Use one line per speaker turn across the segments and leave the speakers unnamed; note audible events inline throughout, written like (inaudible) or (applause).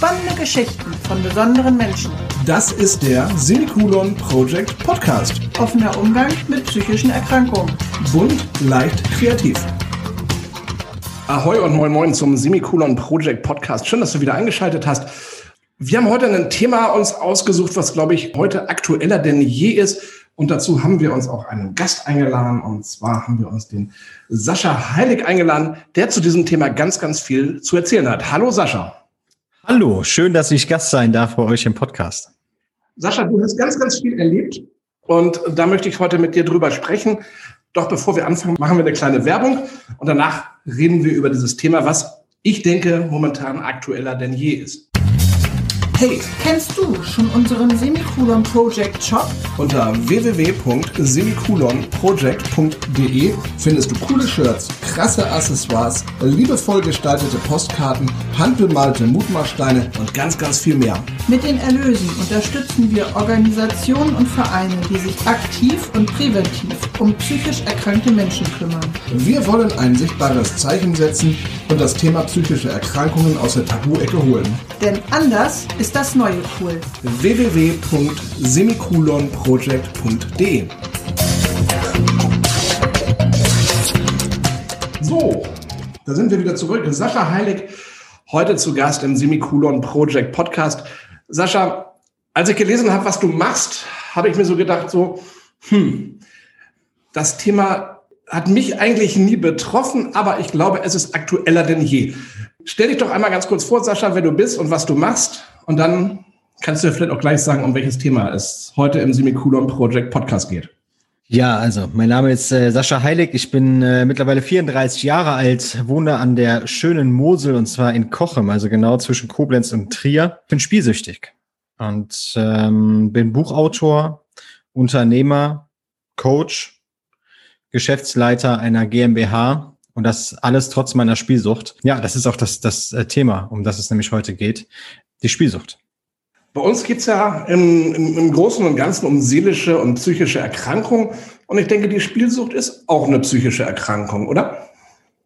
Spannende Geschichten von besonderen Menschen.
Das ist der Semikolon Project Podcast.
Offener Umgang mit psychischen Erkrankungen.
Bunt, leicht, kreativ.
Ahoi und moin moin zum Semikolon Project Podcast. Schön, dass du wieder eingeschaltet hast. Wir haben heute ein Thema uns ausgesucht, was, glaube ich, heute aktueller denn je ist. Und dazu haben wir uns auch einen Gast eingeladen. Und zwar haben wir uns den Sascha Heilig eingeladen, der zu diesem Thema ganz, ganz viel zu erzählen hat. Hallo Sascha.
Hallo, schön, dass ich Gast sein darf bei euch im Podcast.
Sascha, du hast ganz, ganz viel erlebt. Und da möchte ich heute mit dir drüber sprechen. Doch bevor wir anfangen, machen wir eine kleine Werbung. Und danach reden wir über dieses Thema, was ich denke momentan aktueller denn je ist.
Hey, kennst du schon unseren Semikolon Project Shop?
Unter www.semikolonproject.de findest du coole Shirts, krasse Accessoires, liebevoll gestaltete Postkarten, handbemalte Mutmachsteine und ganz, ganz viel mehr.
Mit den Erlösen unterstützen wir Organisationen und Vereine, die sich aktiv und präventiv um psychisch erkrankte Menschen kümmern.
Wir wollen ein sichtbares Zeichen setzen und das Thema psychische Erkrankungen aus der Tabu-Ecke holen.
Denn anders ist das neue cool.
www.semikolonproject.de
So, da sind wir wieder zurück. Sascha Heilig, heute zu Gast im Semikolon Project Podcast. Sascha, als ich gelesen habe, was du machst, habe ich mir so gedacht, so, hm, das Thema hat mich eigentlich nie betroffen, aber ich glaube, es ist aktueller denn je. Stell dich doch einmal ganz kurz vor, Sascha, wer du bist und was du machst. Und dann kannst du vielleicht auch gleich sagen, um welches Thema es heute im Semikolon Project Podcast geht.
Ja, also mein Name ist äh, Sascha Heilig. Ich bin äh, mittlerweile 34 Jahre alt, wohne an der schönen Mosel und zwar in Kochem, also genau zwischen Koblenz und Trier. Bin spielsüchtig und ähm, bin Buchautor, Unternehmer, Coach, Geschäftsleiter einer GmbH und das alles trotz meiner Spielsucht. Ja, das ist auch das, das äh, Thema, um das es nämlich heute geht, die Spielsucht.
Bei uns geht's ja im, im, im Großen und Ganzen um seelische und psychische Erkrankungen. Und ich denke, die Spielsucht ist auch eine psychische Erkrankung, oder?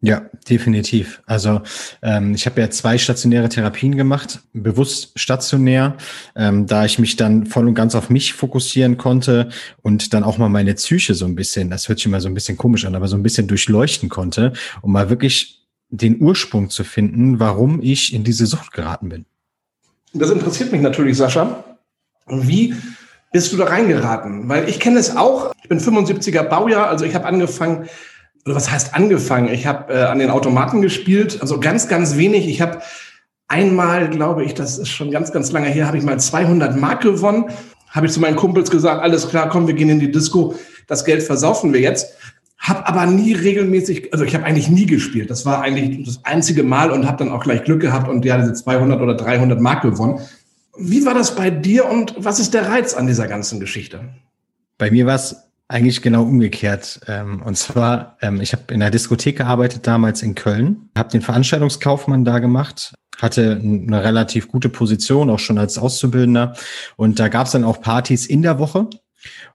Ja, definitiv. Also ähm, ich habe ja zwei stationäre Therapien gemacht, bewusst stationär, ähm, da ich mich dann voll und ganz auf mich fokussieren konnte und dann auch mal meine Psyche so ein bisschen, das hört sich mal so ein bisschen komisch an, aber so ein bisschen durchleuchten konnte, um mal wirklich den Ursprung zu finden, warum ich in diese Sucht geraten bin.
Das interessiert mich natürlich, Sascha. Wie bist du da reingeraten? Weil ich kenne es auch. Ich bin 75er Baujahr, also ich habe angefangen, oder was heißt angefangen? Ich habe äh, an den Automaten gespielt, also ganz, ganz wenig. Ich habe einmal, glaube ich, das ist schon ganz, ganz lange her, habe ich mal 200 Mark gewonnen. Habe ich zu meinen Kumpels gesagt, alles klar, komm, wir gehen in die Disco, das Geld versaufen wir jetzt. Hab aber nie regelmäßig, also ich habe eigentlich nie gespielt. Das war eigentlich das einzige Mal und habe dann auch gleich Glück gehabt und ja, diese 200 oder 300 Mark gewonnen. Wie war das bei dir und was ist der Reiz an dieser ganzen Geschichte?
Bei mir war es eigentlich genau umgekehrt. Ähm, und zwar, ähm, ich habe in der Diskothek gearbeitet damals in Köln, habe den Veranstaltungskaufmann da gemacht, hatte eine relativ gute Position, auch schon als Auszubildender. Und da gab es dann auch Partys in der Woche.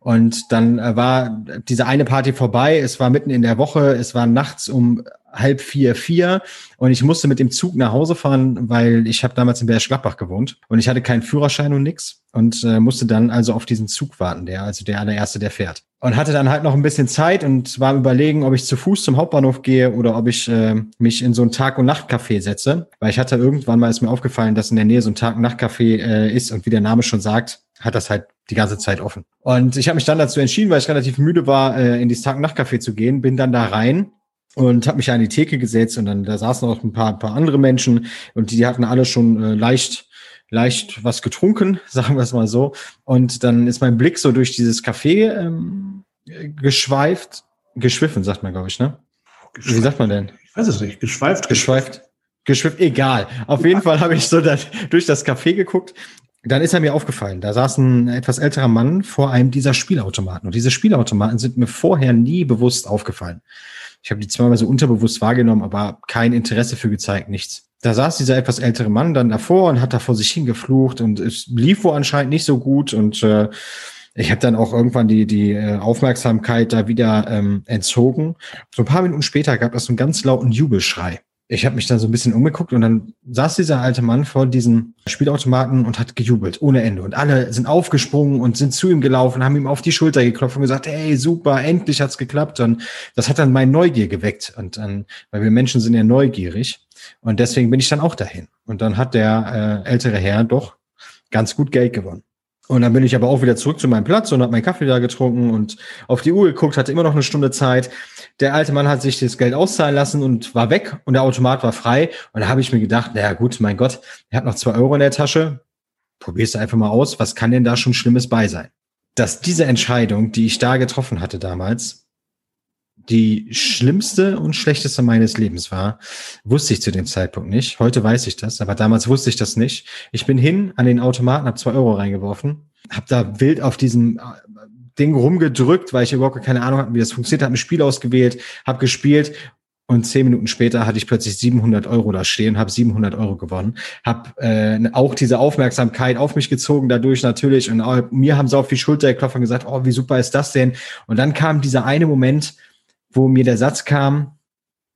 Und dann äh, war diese eine Party vorbei. Es war mitten in der Woche. Es war nachts um halb vier, vier. Und ich musste mit dem Zug nach Hause fahren, weil ich habe damals in Bergisch Gladbach gewohnt. Und ich hatte keinen Führerschein und nix. Und äh, musste dann also auf diesen Zug warten, der, also der allererste, der fährt. Und hatte dann halt noch ein bisschen Zeit und war überlegen, ob ich zu Fuß zum Hauptbahnhof gehe oder ob ich äh, mich in so ein Tag- und Nachtcafé setze. Weil ich hatte irgendwann mal ist mir aufgefallen, dass in der Nähe so ein Tag- und Nachtcafé äh, ist und wie der Name schon sagt, hat das halt die ganze Zeit offen. Und ich habe mich dann dazu entschieden, weil ich relativ müde war, äh, in dieses Tag- und Nachtcafé zu gehen, bin dann da rein und habe mich an die Theke gesetzt und dann da saßen auch ein paar, ein paar andere Menschen und die, die hatten alle schon äh, leicht leicht was getrunken, (laughs) sagen wir es mal so. Und dann ist mein Blick so durch dieses Café ähm, geschweift, geschwiffen, sagt man, glaube ich, ne? Geschweift. Wie sagt man denn?
Ich weiß es nicht. Geschweift.
Geschweift. Geschwifft, egal. Auf jeden Fall habe ich so da, durch das Café geguckt. Dann ist er mir aufgefallen. Da saß ein etwas älterer Mann vor einem dieser Spielautomaten. Und diese Spielautomaten sind mir vorher nie bewusst aufgefallen. Ich habe die zweimal so unterbewusst wahrgenommen, aber kein Interesse für gezeigt, nichts. Da saß dieser etwas ältere Mann dann davor und hat da vor sich hingeflucht und es lief wohl anscheinend nicht so gut und äh, ich habe dann auch irgendwann die, die äh, Aufmerksamkeit da wieder ähm, entzogen. So ein paar Minuten später gab es einen ganz lauten Jubelschrei. Ich habe mich dann so ein bisschen umgeguckt und dann saß dieser alte Mann vor diesem Spielautomaten und hat gejubelt ohne Ende. Und alle sind aufgesprungen und sind zu ihm gelaufen, haben ihm auf die Schulter geklopft und gesagt, hey, super, endlich hat's geklappt. Und das hat dann mein Neugier geweckt. Und dann, weil wir Menschen sind ja neugierig. Und deswegen bin ich dann auch dahin. Und dann hat der äh, ältere Herr doch ganz gut Geld gewonnen. Und dann bin ich aber auch wieder zurück zu meinem Platz und habe meinen Kaffee da getrunken und auf die Uhr geguckt, hatte immer noch eine Stunde Zeit. Der alte Mann hat sich das Geld auszahlen lassen und war weg und der Automat war frei. Und da habe ich mir gedacht, naja gut, mein Gott, er hat noch zwei Euro in der Tasche. Probierst du einfach mal aus, was kann denn da schon Schlimmes bei sein? Dass diese Entscheidung, die ich da getroffen hatte damals, die schlimmste und schlechteste meines Lebens war, wusste ich zu dem Zeitpunkt nicht. Heute weiß ich das, aber damals wusste ich das nicht. Ich bin hin an den Automaten, habe zwei Euro reingeworfen, habe da wild auf diesem äh, Ding rumgedrückt, weil ich überhaupt keine Ahnung hatte, wie das funktioniert, habe ein Spiel ausgewählt, habe gespielt und zehn Minuten später hatte ich plötzlich 700 Euro da stehen, habe 700 Euro gewonnen, habe äh, auch diese Aufmerksamkeit auf mich gezogen dadurch natürlich und auch, mir haben sie auf die Schulter geklopft und gesagt, oh, wie super ist das denn? Und dann kam dieser eine Moment, wo mir der Satz kam,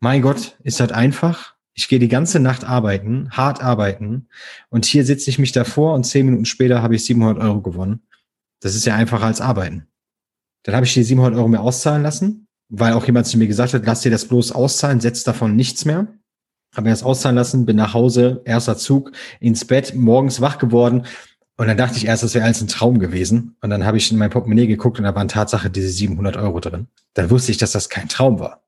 mein Gott, ist das einfach? Ich gehe die ganze Nacht arbeiten, hart arbeiten und hier sitze ich mich davor und zehn Minuten später habe ich 700 Euro gewonnen. Das ist ja einfacher als arbeiten. Dann habe ich die 700 Euro mir auszahlen lassen, weil auch jemand zu mir gesagt hat, lass dir das bloß auszahlen, setz davon nichts mehr. Habe mir das auszahlen lassen, bin nach Hause, erster Zug, ins Bett, morgens wach geworden und dann dachte ich erst, das wäre alles ein Traum gewesen. Und dann habe ich in mein Portemonnaie geguckt und da waren Tatsache diese 700 Euro drin. Dann wusste ich, dass das kein Traum war.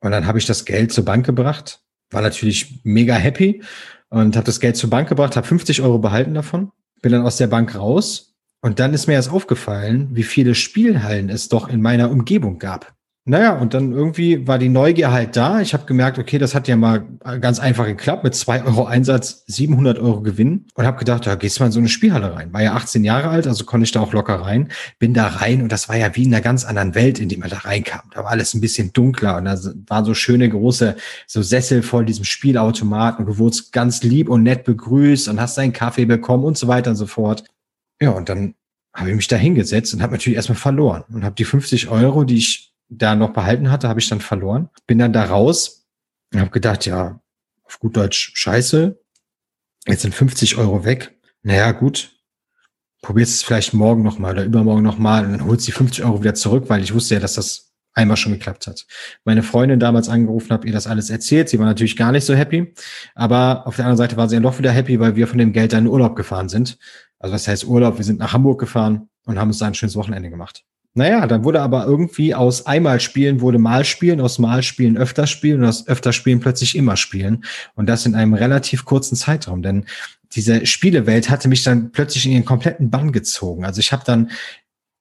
Und dann habe ich das Geld zur Bank gebracht, war natürlich mega happy und habe das Geld zur Bank gebracht, habe 50 Euro behalten davon, bin dann aus der Bank raus und dann ist mir erst aufgefallen, wie viele Spielhallen es doch in meiner Umgebung gab. Naja, und dann irgendwie war die Neugier halt da. Ich habe gemerkt, okay, das hat ja mal ganz einfach geklappt mit zwei Euro Einsatz, 700 Euro Gewinn und habe gedacht, da gehst du mal in so eine Spielhalle rein. War ja 18 Jahre alt, also konnte ich da auch locker rein. Bin da rein und das war ja wie in einer ganz anderen Welt, in die man da reinkam. Da war alles ein bisschen dunkler und da waren so schöne große so Sessel vor diesem Spielautomaten und du wurdest ganz lieb und nett begrüßt und hast deinen Kaffee bekommen und so weiter und so fort. Ja, und dann habe ich mich da hingesetzt und habe natürlich erstmal verloren und habe die 50 Euro, die ich da noch behalten hatte, habe ich dann verloren. Bin dann da raus und habe gedacht, ja, auf gut Deutsch, scheiße. Jetzt sind 50 Euro weg. Naja, gut. Probierst es vielleicht morgen nochmal oder übermorgen nochmal und dann holst die 50 Euro wieder zurück, weil ich wusste ja, dass das einmal schon geklappt hat. Meine Freundin damals angerufen, habe ihr das alles erzählt. Sie war natürlich gar nicht so happy. Aber auf der anderen Seite war sie dann doch wieder happy, weil wir von dem Geld dann in Urlaub gefahren sind. Also was heißt Urlaub? Wir sind nach Hamburg gefahren und haben uns da ein schönes Wochenende gemacht. Naja, dann wurde aber irgendwie aus einmal spielen wurde mal spielen, aus mal spielen öfter spielen und aus öfter spielen plötzlich immer spielen. Und das in einem relativ kurzen Zeitraum. Denn diese Spielewelt hatte mich dann plötzlich in ihren kompletten Bann gezogen. Also ich habe dann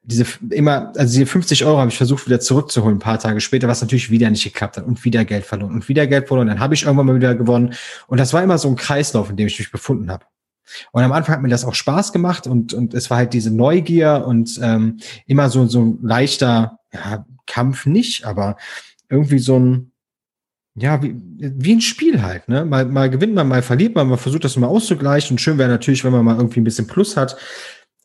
diese immer, also diese 50 Euro habe ich versucht wieder zurückzuholen, ein paar Tage später, was natürlich wieder nicht geklappt hat und wieder Geld verloren und wieder Geld verloren. Dann habe ich irgendwann mal wieder gewonnen. Und das war immer so ein Kreislauf, in dem ich mich befunden habe. Und am Anfang hat mir das auch Spaß gemacht und, und es war halt diese Neugier und ähm, immer so, so ein leichter ja, Kampf nicht, aber irgendwie so ein, ja, wie, wie ein Spiel halt, ne? Mal, mal gewinnt man, mal verliert man, man versucht das mal auszugleichen. Und schön wäre natürlich, wenn man mal irgendwie ein bisschen Plus hat.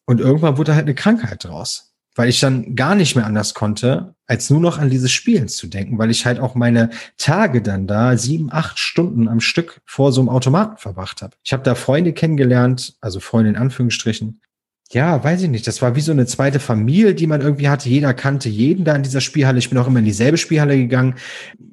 Und irgendwann wurde halt eine Krankheit draus weil ich dann gar nicht mehr anders konnte, als nur noch an dieses Spielen zu denken, weil ich halt auch meine Tage dann da sieben, acht Stunden am Stück vor so einem Automaten verbracht habe. Ich habe da Freunde kennengelernt, also Freunde in Anführungsstrichen. Ja, weiß ich nicht. Das war wie so eine zweite Familie, die man irgendwie hatte. Jeder kannte jeden da in dieser Spielhalle. Ich bin auch immer in dieselbe Spielhalle gegangen.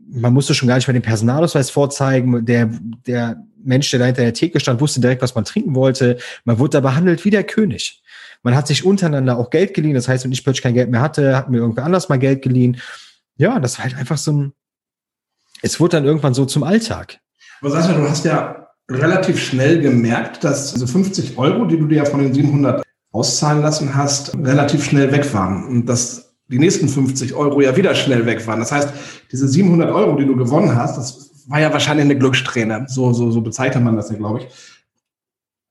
Man musste schon gar nicht mal den Personalausweis vorzeigen. Der, der Mensch, der da hinter der Theke stand, wusste direkt, was man trinken wollte. Man wurde da behandelt wie der König. Man hat sich untereinander auch Geld geliehen. Das heißt, wenn ich plötzlich kein Geld mehr hatte, hat mir irgendwer anders mal Geld geliehen. Ja, das war halt einfach so ein, es wurde dann irgendwann so zum Alltag.
Aber Sascha, du hast ja relativ schnell gemerkt, dass diese 50 Euro, die du dir ja von den 700 auszahlen lassen hast, relativ schnell weg waren. Und dass die nächsten 50 Euro ja wieder schnell weg waren. Das heißt, diese 700 Euro, die du gewonnen hast, das war ja wahrscheinlich eine Glückssträhne. So, so, so bezeichnet man das ja, glaube ich.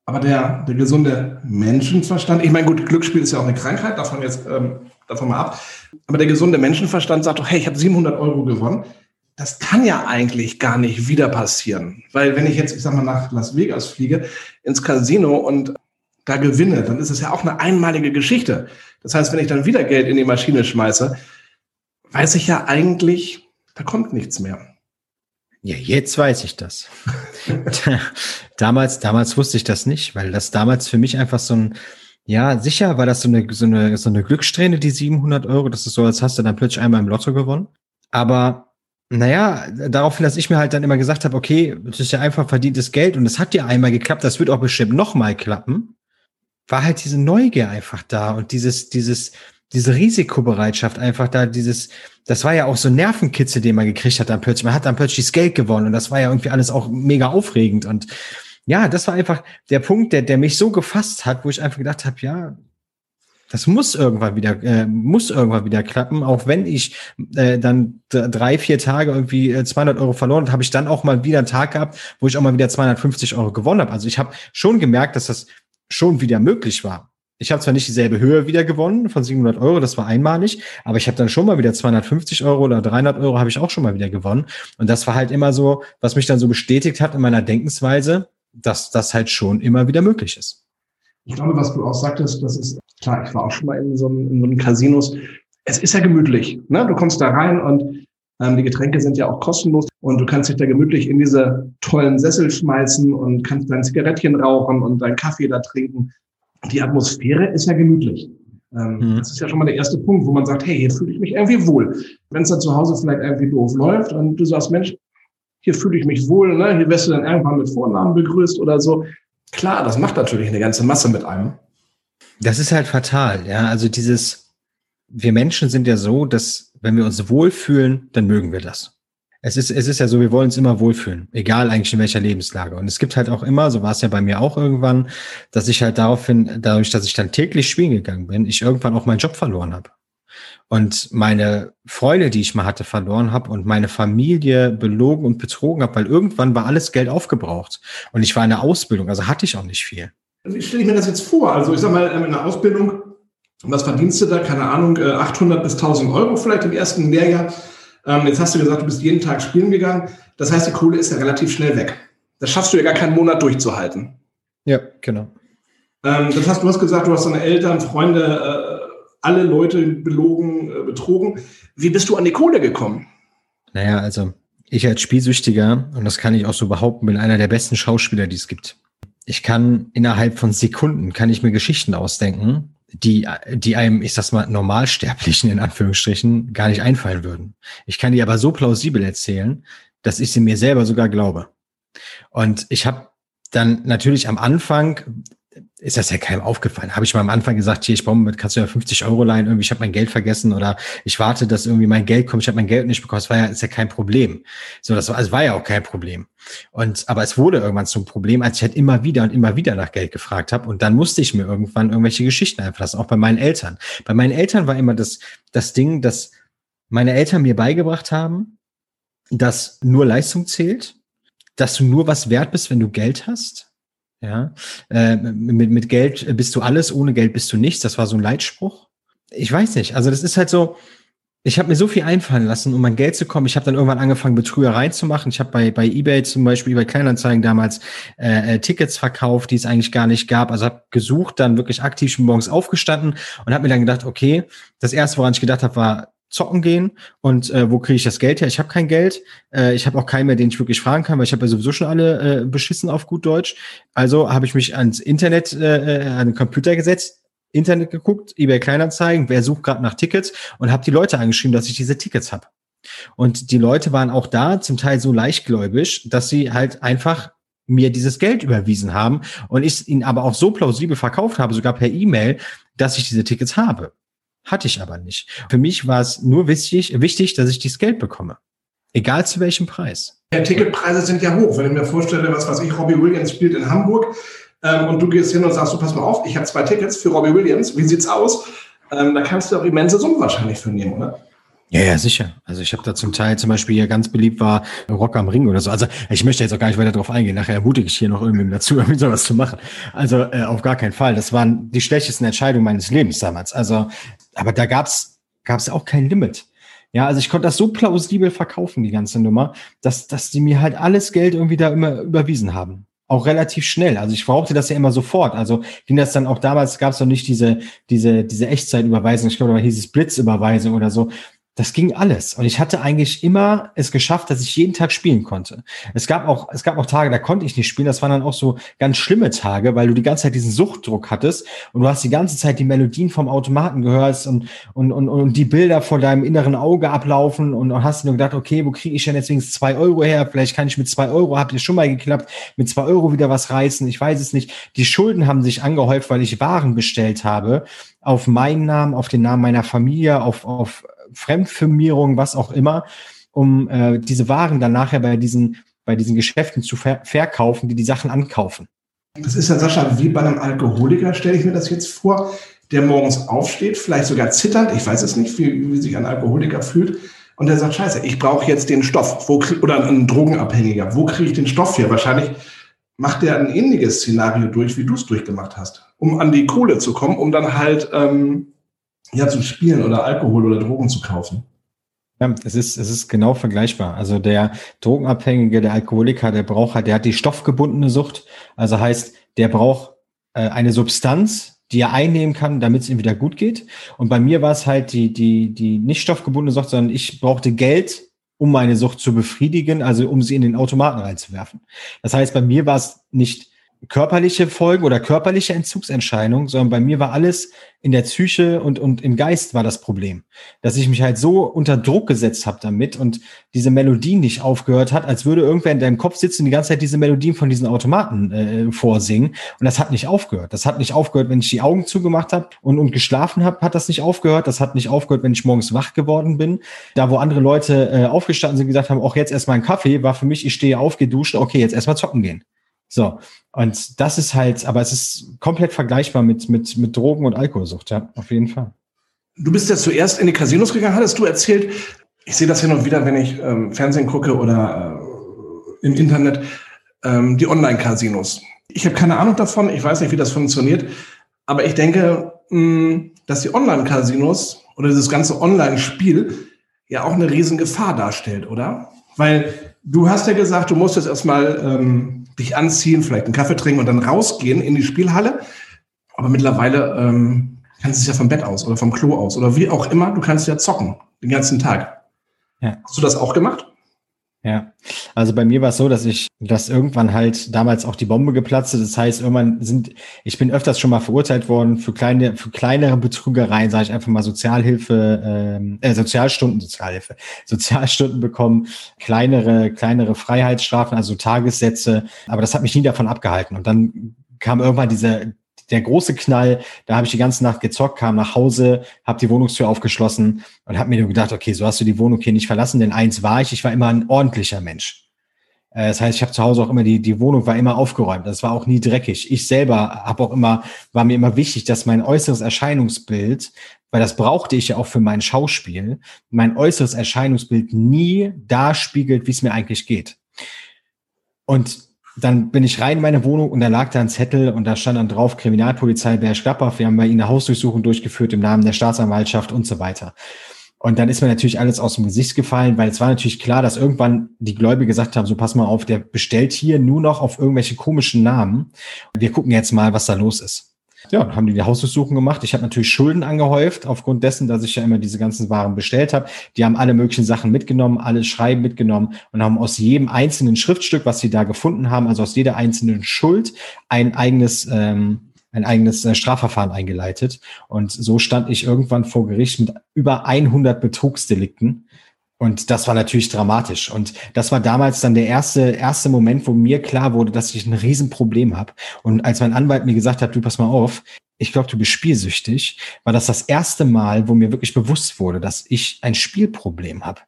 Aber der, der gesunde Menschenverstand, ich meine, gut, Glücksspiel ist ja auch eine Krankheit, davon jetzt ähm, davon mal ab. Aber der gesunde Menschenverstand sagt doch, hey, ich habe 700 Euro gewonnen. Das kann ja eigentlich gar nicht wieder passieren. Weil wenn ich jetzt, ich sag mal, nach Las Vegas fliege, ins Casino und da gewinne, dann ist es ja auch eine einmalige Geschichte. Das heißt, wenn ich dann wieder Geld in die Maschine schmeiße, weiß ich ja eigentlich, da kommt nichts mehr.
Ja, jetzt weiß ich das. (laughs) damals, damals wusste ich das nicht, weil das damals für mich einfach so ein, ja, sicher war das so eine, so eine, so eine Glückssträhne, die 700 Euro. Das ist so, als hast du dann plötzlich einmal im Lotto gewonnen. Aber naja, daraufhin, dass ich mir halt dann immer gesagt habe, okay, das ist ja einfach verdientes Geld und es hat ja einmal geklappt, das wird auch bestimmt nochmal klappen, war halt diese Neugier einfach da und dieses, dieses, diese Risikobereitschaft einfach da, dieses, das war ja auch so ein Nervenkitzel, den man gekriegt hat dann plötzlich. Man hat dann plötzlich das Geld gewonnen und das war ja irgendwie alles auch mega aufregend und ja, das war einfach der Punkt, der, der mich so gefasst hat, wo ich einfach gedacht habe, ja, das muss irgendwann wieder, äh, muss irgendwann wieder klappen, auch wenn ich äh, dann drei, vier Tage irgendwie 200 äh, Euro verloren habe, ich dann auch mal wieder einen Tag gehabt, wo ich auch mal wieder 250 Euro gewonnen habe. Also ich habe schon gemerkt, dass das schon wieder möglich war. Ich habe zwar nicht dieselbe Höhe wieder gewonnen von 700 Euro, das war einmalig, aber ich habe dann schon mal wieder 250 Euro oder 300 Euro habe ich auch schon mal wieder gewonnen. Und das war halt immer so, was mich dann so bestätigt hat in meiner Denkensweise, dass das halt schon immer wieder möglich ist.
Ich glaube, was du auch sagtest, das ist klar, ich war auch schon mal in so einem, in so einem Casinos. Es ist ja gemütlich. Ne? Du kommst da rein und ähm, die Getränke sind ja auch kostenlos und du kannst dich da gemütlich in diese tollen Sessel schmeißen und kannst dein Zigarettchen rauchen und deinen Kaffee da trinken. Die Atmosphäre ist ja gemütlich. Ähm, mhm. Das ist ja schon mal der erste Punkt, wo man sagt, hey, hier fühle ich mich irgendwie wohl. Wenn es dann zu Hause vielleicht irgendwie doof läuft und du sagst, Mensch, hier fühle ich mich wohl, ne? hier wirst du dann irgendwann mit Vornamen begrüßt oder so. Klar, das macht natürlich eine ganze Masse mit einem.
Das ist halt fatal, ja. Also dieses, wir Menschen sind ja so, dass wenn wir uns wohlfühlen, dann mögen wir das. Es ist, es ist ja so, wir wollen uns immer wohlfühlen, egal eigentlich in welcher Lebenslage. Und es gibt halt auch immer, so war es ja bei mir auch irgendwann, dass ich halt daraufhin, dadurch, dass ich dann täglich spielen gegangen bin, ich irgendwann auch meinen Job verloren habe und meine Freunde, die ich mal hatte, verloren habe und meine Familie belogen und betrogen habe, weil irgendwann war alles Geld aufgebraucht und ich war in der Ausbildung, also hatte ich auch nicht viel.
Stelle ich mir das jetzt vor? Also ich sag mal, in der Ausbildung, was verdienst du da? Keine Ahnung, 800 äh, bis 1000 Euro vielleicht im ersten Lehrjahr. Ähm, jetzt hast du gesagt, du bist jeden Tag spielen gegangen. Das heißt, die Kohle ist ja relativ schnell weg. Das schaffst du ja gar keinen Monat durchzuhalten.
Ja, genau.
Ähm, das heißt, du hast gesagt, du hast deine Eltern, Freunde, äh, alle Leute belogen, äh, betrogen. Wie bist du an die Kohle gekommen?
Naja, also ich als Spielsüchtiger, und das kann ich auch so behaupten, bin einer der besten Schauspieler, die es gibt. Ich kann innerhalb von Sekunden, kann ich mir Geschichten ausdenken, die, die einem, ich sag's mal, Normalsterblichen in Anführungsstrichen gar nicht einfallen würden. Ich kann die aber so plausibel erzählen, dass ich sie mir selber sogar glaube. Und ich habe dann natürlich am Anfang ist das ja keinem aufgefallen. Habe ich mal am Anfang gesagt, hier, ich brauche mit, kannst du ja 50 Euro leihen, irgendwie, ich habe mein Geld vergessen oder ich warte, dass irgendwie mein Geld kommt, ich habe mein Geld nicht bekommen. Das war ja, ist ja kein Problem. So, das war, also war ja auch kein Problem. Und, aber es wurde irgendwann zum Problem, als ich halt immer wieder und immer wieder nach Geld gefragt habe. Und dann musste ich mir irgendwann irgendwelche Geschichten einfassen, auch bei meinen Eltern. Bei meinen Eltern war immer das, das Ding, dass meine Eltern mir beigebracht haben, dass nur Leistung zählt, dass du nur was wert bist, wenn du Geld hast ja, äh, mit, mit Geld bist du alles, ohne Geld bist du nichts. Das war so ein Leitspruch. Ich weiß nicht. Also das ist halt so. Ich habe mir so viel einfallen lassen, um an Geld zu kommen. Ich habe dann irgendwann angefangen, Betrügereien zu machen. Ich habe bei, bei eBay zum Beispiel, bei Kleinanzeigen damals äh, äh, Tickets verkauft, die es eigentlich gar nicht gab. Also habe gesucht, dann wirklich aktiv schon morgens aufgestanden und habe mir dann gedacht, okay, das erste, woran ich gedacht habe, war zocken gehen und äh, wo kriege ich das Geld her? Ich habe kein Geld, äh, ich habe auch keinen mehr, den ich wirklich fragen kann, weil ich habe ja sowieso schon alle äh, beschissen auf gut Deutsch. Also habe ich mich ans Internet, äh, äh, an den Computer gesetzt, Internet geguckt, eBay Kleinanzeigen, wer sucht gerade nach Tickets und habe die Leute angeschrieben, dass ich diese Tickets habe. Und die Leute waren auch da, zum Teil so leichtgläubig, dass sie halt einfach mir dieses Geld überwiesen haben und ich ihnen aber auch so plausibel verkauft habe, sogar per E-Mail, dass ich diese Tickets habe. Hatte ich aber nicht. Für mich war es nur wichtig, wichtig, dass ich dieses Geld bekomme. Egal zu welchem Preis.
Ja, Ticketpreise sind ja hoch. Wenn ich mir vorstelle, was weiß ich, Robbie Williams spielt in Hamburg ähm, und du gehst hin und sagst, du pass mal auf, ich habe zwei Tickets für Robbie Williams, wie sieht's aus? Ähm, da kannst du auch immense Summen wahrscheinlich für nehmen, oder?
Ja, ja, sicher. Also ich habe da zum Teil zum Beispiel hier ganz beliebt war Rock am Ring oder so. Also ich möchte jetzt auch gar nicht weiter darauf eingehen. Nachher ermutige ich hier noch irgendwie dazu, (laughs) irgendwie sowas zu machen. Also äh, auf gar keinen Fall. Das waren die schlechtesten Entscheidungen meines Lebens damals. Also, aber da gab's gab's auch kein Limit. Ja, also ich konnte das so plausibel verkaufen, die ganze Nummer, dass, dass die mir halt alles Geld irgendwie da immer überwiesen haben auch relativ schnell. Also ich brauchte das ja immer sofort. Also ging das dann auch damals, gab es noch nicht diese, diese, diese Echtzeitüberweisung, ich glaube, da hieß es Blitzüberweisung oder so das ging alles. Und ich hatte eigentlich immer es geschafft, dass ich jeden Tag spielen konnte. Es gab auch, es gab auch Tage, da konnte ich nicht spielen. Das waren dann auch so ganz schlimme Tage, weil du die ganze Zeit diesen Suchtdruck hattest und du hast die ganze Zeit die Melodien vom Automaten gehört und, und, und, und die Bilder vor deinem inneren Auge ablaufen und, und hast nur gedacht, okay, wo kriege ich denn jetzt wenigstens zwei Euro her? Vielleicht kann ich mit zwei Euro, habt ihr schon mal geklappt, mit zwei Euro wieder was reißen. Ich weiß es nicht. Die Schulden haben sich angehäuft, weil ich Waren bestellt habe auf meinen Namen, auf den Namen meiner Familie, auf, auf Fremdfirmierung, was auch immer, um äh, diese Waren dann nachher bei diesen, bei diesen Geschäften zu ver verkaufen, die die Sachen ankaufen.
Das ist ja, Sascha, wie bei einem Alkoholiker, stelle ich mir das jetzt vor, der morgens aufsteht, vielleicht sogar zitternd, ich weiß es nicht, wie, wie sich ein Alkoholiker fühlt, und der sagt, scheiße, ich brauche jetzt den Stoff, wo krieg, oder ein Drogenabhängiger, wo kriege ich den Stoff her? Wahrscheinlich macht der ein ähnliches Szenario durch, wie du es durchgemacht hast, um an die Kohle zu kommen, um dann halt ähm, ja, zu spielen oder Alkohol oder Drogen zu kaufen.
Ja, es ist, es ist genau vergleichbar. Also der Drogenabhängige, der Alkoholiker, der braucht halt, der hat die stoffgebundene Sucht. Also heißt, der braucht äh, eine Substanz, die er einnehmen kann, damit es ihm wieder gut geht. Und bei mir war es halt die, die, die nicht stoffgebundene Sucht, sondern ich brauchte Geld, um meine Sucht zu befriedigen, also um sie in den Automaten reinzuwerfen. Das heißt, bei mir war es nicht körperliche Folgen oder körperliche Entzugsentscheidungen, sondern bei mir war alles in der Psyche und, und im Geist war das Problem. Dass ich mich halt so unter Druck gesetzt habe damit und diese Melodien nicht aufgehört hat, als würde irgendwer in deinem Kopf sitzen und die ganze Zeit diese Melodien von diesen Automaten äh, vorsingen. Und das hat nicht aufgehört. Das hat nicht aufgehört, wenn ich die Augen zugemacht habe und, und geschlafen habe, hat das nicht aufgehört. Das hat nicht aufgehört, wenn ich morgens wach geworden bin. Da, wo andere Leute äh, aufgestanden sind, gesagt haben, auch jetzt erstmal ein Kaffee, war für mich, ich stehe auf, geduscht, okay, jetzt erstmal zocken gehen. So. Und das ist halt, aber es ist komplett vergleichbar mit, mit, mit Drogen und Alkoholsucht, ja, auf jeden Fall.
Du bist ja zuerst in die Casinos gegangen, hattest du erzählt. Ich sehe das ja noch wieder, wenn ich ähm, Fernsehen gucke oder äh, im Internet, ähm, die Online-Casinos. Ich habe keine Ahnung davon, ich weiß nicht, wie das funktioniert, aber ich denke, mh, dass die Online-Casinos oder dieses ganze Online-Spiel ja auch eine riesen Gefahr darstellt, oder? Weil du hast ja gesagt, du musst jetzt erstmal ähm, dich anziehen, vielleicht einen Kaffee trinken und dann rausgehen in die Spielhalle. Aber mittlerweile ähm, kannst du es ja vom Bett aus oder vom Klo aus oder wie auch immer, du kannst ja zocken den ganzen Tag. Ja. Hast du das auch gemacht?
Ja, also bei mir war es so, dass ich, dass irgendwann halt damals auch die Bombe geplatzt ist. Das heißt, irgendwann sind, ich bin öfters schon mal verurteilt worden für kleine, für kleinere Betrügereien, sage ich einfach mal Sozialhilfe, ähm, äh, Sozialstunden, Sozialhilfe, (laughs) Sozialstunden bekommen, kleinere, kleinere Freiheitsstrafen, also Tagessätze. Aber das hat mich nie davon abgehalten. Und dann kam irgendwann diese der große Knall, da habe ich die ganze Nacht gezockt, kam nach Hause, habe die Wohnungstür aufgeschlossen und habe mir nur gedacht, okay, so hast du die Wohnung hier nicht verlassen, denn eins war ich, ich war immer ein ordentlicher Mensch. Äh, das heißt, ich habe zu Hause auch immer die die Wohnung war immer aufgeräumt. Das war auch nie dreckig. Ich selber habe auch immer war mir immer wichtig, dass mein äußeres Erscheinungsbild, weil das brauchte ich ja auch für mein Schauspiel, mein äußeres Erscheinungsbild nie da spiegelt, wie es mir eigentlich geht. Und dann bin ich rein in meine Wohnung und da lag da ein Zettel und da stand dann drauf Kriminalpolizei Berg-Gladbach. Wir haben bei Ihnen eine Hausdurchsuchung durchgeführt im Namen der Staatsanwaltschaft und so weiter. Und dann ist mir natürlich alles aus dem Gesicht gefallen, weil es war natürlich klar, dass irgendwann die Gläubige gesagt haben, so pass mal auf, der bestellt hier nur noch auf irgendwelche komischen Namen. Wir gucken jetzt mal, was da los ist ja, haben die die Hausdurchsuchung gemacht. Ich habe natürlich Schulden angehäuft, aufgrund dessen, dass ich ja immer diese ganzen Waren bestellt habe. Die haben alle möglichen Sachen mitgenommen, alle Schreiben mitgenommen und haben aus jedem einzelnen Schriftstück, was sie da gefunden haben, also aus jeder einzelnen Schuld, ein eigenes ähm, ein eigenes äh, Strafverfahren eingeleitet. Und so stand ich irgendwann vor Gericht mit über 100 Betrugsdelikten und das war natürlich dramatisch. Und das war damals dann der erste, erste Moment, wo mir klar wurde, dass ich ein Riesenproblem habe. Und als mein Anwalt mir gesagt hat, du pass mal auf, ich glaube, du bist spielsüchtig, war das das erste Mal, wo mir wirklich bewusst wurde, dass ich ein Spielproblem habe.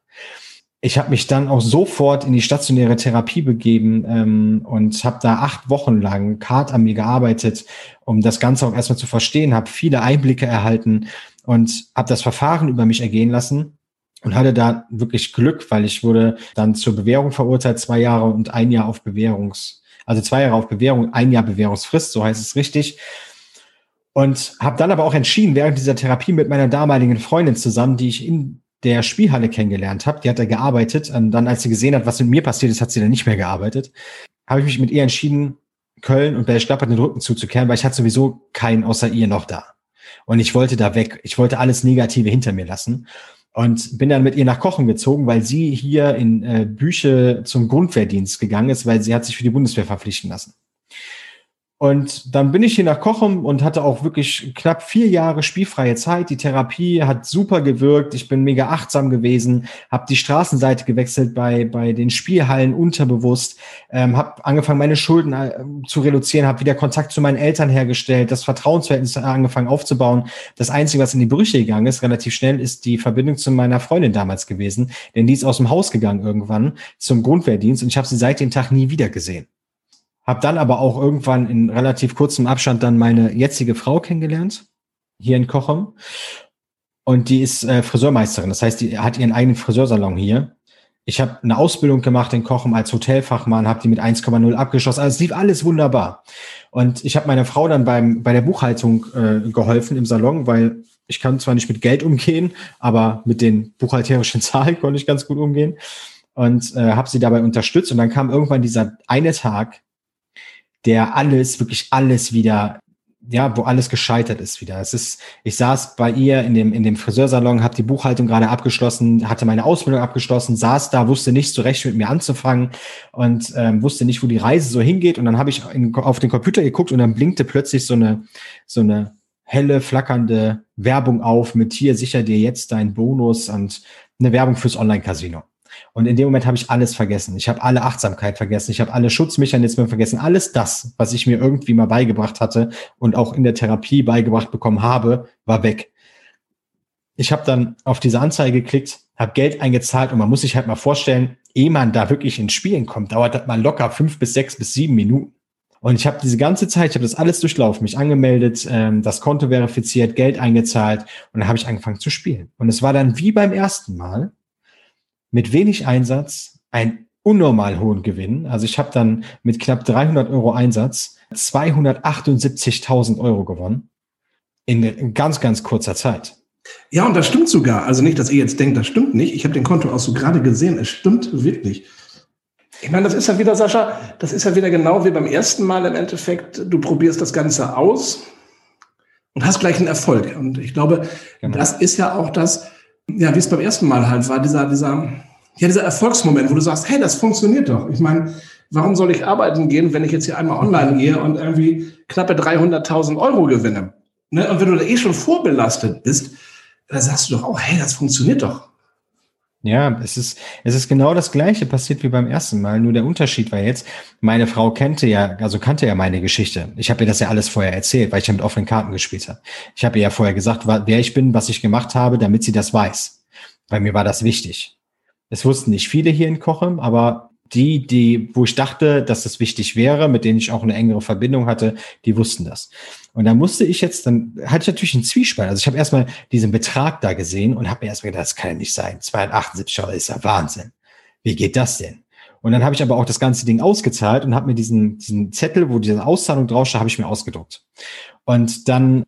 Ich habe mich dann auch sofort in die stationäre Therapie begeben ähm, und habe da acht Wochen lang hart an mir gearbeitet, um das Ganze auch erstmal zu verstehen, habe viele Einblicke erhalten und habe das Verfahren über mich ergehen lassen und hatte da wirklich Glück, weil ich wurde dann zur Bewährung verurteilt, zwei Jahre und ein Jahr auf Bewährungs, also zwei Jahre auf Bewährung, ein Jahr Bewährungsfrist, so heißt es richtig. Und habe dann aber auch entschieden, während dieser Therapie mit meiner damaligen Freundin zusammen, die ich in der Spielhalle kennengelernt habe, die hat da gearbeitet. Und dann, als sie gesehen hat, was mit mir passiert ist, hat sie dann nicht mehr gearbeitet. Habe ich mich mit ihr entschieden, Köln und Berchtesgaden den Rücken zuzukehren, weil ich hatte sowieso keinen außer ihr noch da. Und ich wollte da weg. Ich wollte alles Negative hinter mir lassen Und bin dann mit ihr nach Kochen gezogen, weil sie hier in äh, Büche zum Grundwehrdienst gegangen ist, weil sie hat sich für die Bundeswehr verpflichten lassen. Und dann bin ich hier nach Kochen und hatte auch wirklich knapp vier Jahre spielfreie Zeit. Die Therapie hat super gewirkt. Ich bin mega achtsam gewesen, habe die Straßenseite gewechselt bei, bei den Spielhallen unterbewusst, ähm, habe angefangen, meine Schulden äh, zu reduzieren, habe wieder Kontakt zu meinen Eltern hergestellt, das Vertrauensverhältnis angefangen aufzubauen. Das Einzige, was in die Brüche gegangen ist, relativ schnell, ist die Verbindung zu meiner Freundin damals gewesen. Denn die ist aus dem Haus gegangen irgendwann zum Grundwehrdienst und ich habe sie seit dem Tag nie wieder gesehen. Hab dann aber auch irgendwann in relativ kurzem Abstand dann meine jetzige Frau kennengelernt, hier in Kochum. Und die ist äh, Friseurmeisterin. Das heißt, die hat ihren eigenen Friseursalon hier. Ich habe eine Ausbildung gemacht in Kochum als Hotelfachmann, habe die mit 1,0 abgeschlossen. Also es lief alles wunderbar. Und ich habe meiner Frau dann beim, bei der Buchhaltung äh, geholfen im Salon, weil ich kann zwar nicht mit Geld umgehen, aber mit den buchhalterischen (laughs) Zahlen konnte ich ganz gut umgehen. Und äh, habe sie dabei unterstützt. Und dann kam irgendwann dieser eine Tag, der alles, wirklich alles wieder, ja, wo alles gescheitert ist wieder. Es ist, ich saß bei ihr in dem, in dem Friseursalon, habe die Buchhaltung gerade abgeschlossen, hatte meine Ausbildung abgeschlossen, saß da, wusste nicht so recht mit mir anzufangen und ähm, wusste nicht, wo die Reise so hingeht. Und dann habe ich in, auf den Computer geguckt und dann blinkte plötzlich so eine, so eine helle, flackernde Werbung auf mit hier sicher dir jetzt dein Bonus und eine Werbung fürs Online-Casino. Und in dem Moment habe ich alles vergessen. Ich habe alle Achtsamkeit vergessen. Ich habe alle Schutzmechanismen vergessen. Alles das, was ich mir irgendwie mal beigebracht hatte und auch in der Therapie beigebracht bekommen habe, war weg. Ich habe dann auf diese Anzeige geklickt, habe Geld eingezahlt und man muss sich halt mal vorstellen, ehe man da wirklich ins Spielen kommt, dauert das mal locker fünf bis sechs bis sieben Minuten. Und ich habe diese ganze Zeit, ich habe das alles durchlaufen, mich angemeldet, ähm, das Konto verifiziert, Geld eingezahlt und dann habe ich angefangen zu spielen. Und es war dann wie beim ersten Mal, mit wenig Einsatz einen unnormal hohen Gewinn. Also ich habe dann mit knapp 300 Euro Einsatz 278.000 Euro gewonnen in ganz, ganz kurzer Zeit.
Ja, und das stimmt sogar. Also nicht, dass ihr jetzt denkt, das stimmt nicht. Ich habe den Kontoauszug gerade gesehen. Es stimmt wirklich. Ich meine, das ist ja wieder, Sascha, das ist ja wieder genau wie beim ersten Mal im Endeffekt. Du probierst das Ganze aus und hast gleich einen Erfolg. Und ich glaube, genau. das ist ja auch das, ja, wie es beim ersten Mal halt war, dieser, dieser, ja, dieser Erfolgsmoment, wo du sagst, hey, das funktioniert doch. Ich meine, warum soll ich arbeiten gehen, wenn ich jetzt hier einmal online gehe und irgendwie knappe 300.000 Euro gewinne? Ne? Und wenn du da eh schon vorbelastet bist, dann sagst du doch auch, hey, das funktioniert doch.
Ja, es ist, es ist genau das Gleiche passiert wie beim ersten Mal. Nur der Unterschied war jetzt, meine Frau kannte ja, also kannte ja meine Geschichte. Ich habe ihr das ja alles vorher erzählt, weil ich ja mit offenen Karten gespielt habe. Ich habe ihr ja vorher gesagt, wer ich bin, was ich gemacht habe, damit sie das weiß. Weil mir war das wichtig. Es wussten nicht viele hier in Kochem, aber die, die, wo ich dachte, dass das wichtig wäre, mit denen ich auch eine engere Verbindung hatte, die wussten das. Und dann musste ich jetzt, dann hatte ich natürlich einen Zwiespalt. Also ich habe erstmal diesen Betrag da gesehen und habe mir erstmal gedacht, das kann ja nicht sein. 278 Euro ist ja Wahnsinn. Wie geht das denn? Und dann habe ich aber auch das ganze Ding ausgezahlt und habe mir diesen, diesen Zettel, wo diese Auszahlung draufsteht, habe ich mir ausgedruckt. Und dann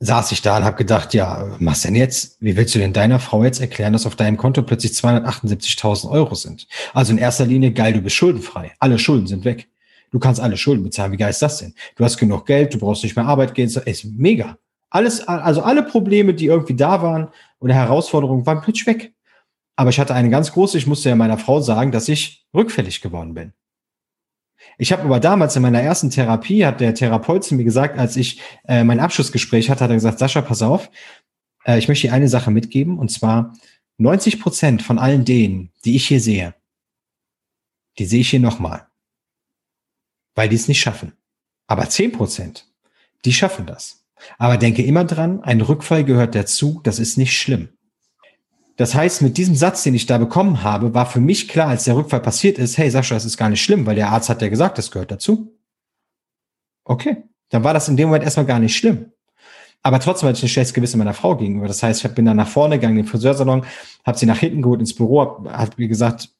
saß ich da und habe gedacht, ja, was denn jetzt? Wie willst du denn deiner Frau jetzt erklären, dass auf deinem Konto plötzlich 278.000 Euro sind? Also in erster Linie, geil, du bist schuldenfrei. Alle Schulden sind weg. Du kannst alle Schulden bezahlen. Wie geil ist das denn? Du hast genug Geld, du brauchst nicht mehr Arbeit gehen. Ist mega. Alles, also alle Probleme, die irgendwie da waren oder Herausforderungen, waren plötzlich weg. Aber ich hatte eine ganz große, ich musste ja meiner Frau sagen, dass ich rückfällig geworden bin. Ich habe aber damals in meiner ersten Therapie, hat der Therapeut zu mir gesagt, als ich äh, mein Abschlussgespräch hatte, hat er gesagt, Sascha, pass auf, äh, ich möchte dir eine Sache mitgeben, und zwar 90 Prozent von allen denen, die ich hier sehe, die sehe ich hier nochmal, weil die es nicht schaffen. Aber 10 Prozent, die schaffen das. Aber denke immer dran, ein Rückfall gehört dazu, das ist nicht schlimm. Das heißt, mit diesem Satz, den ich da bekommen habe, war für mich klar, als der Rückfall passiert ist, hey Sascha, das ist gar nicht schlimm, weil der Arzt hat ja gesagt, das gehört dazu. Okay, dann war das in dem Moment erstmal gar nicht schlimm. Aber trotzdem hatte ich ein schlechtes Gewissen meiner Frau gegenüber. Das heißt, ich bin dann nach vorne gegangen, in den Friseursalon, habe sie nach hinten geholt ins Büro, habe hab mir gesagt,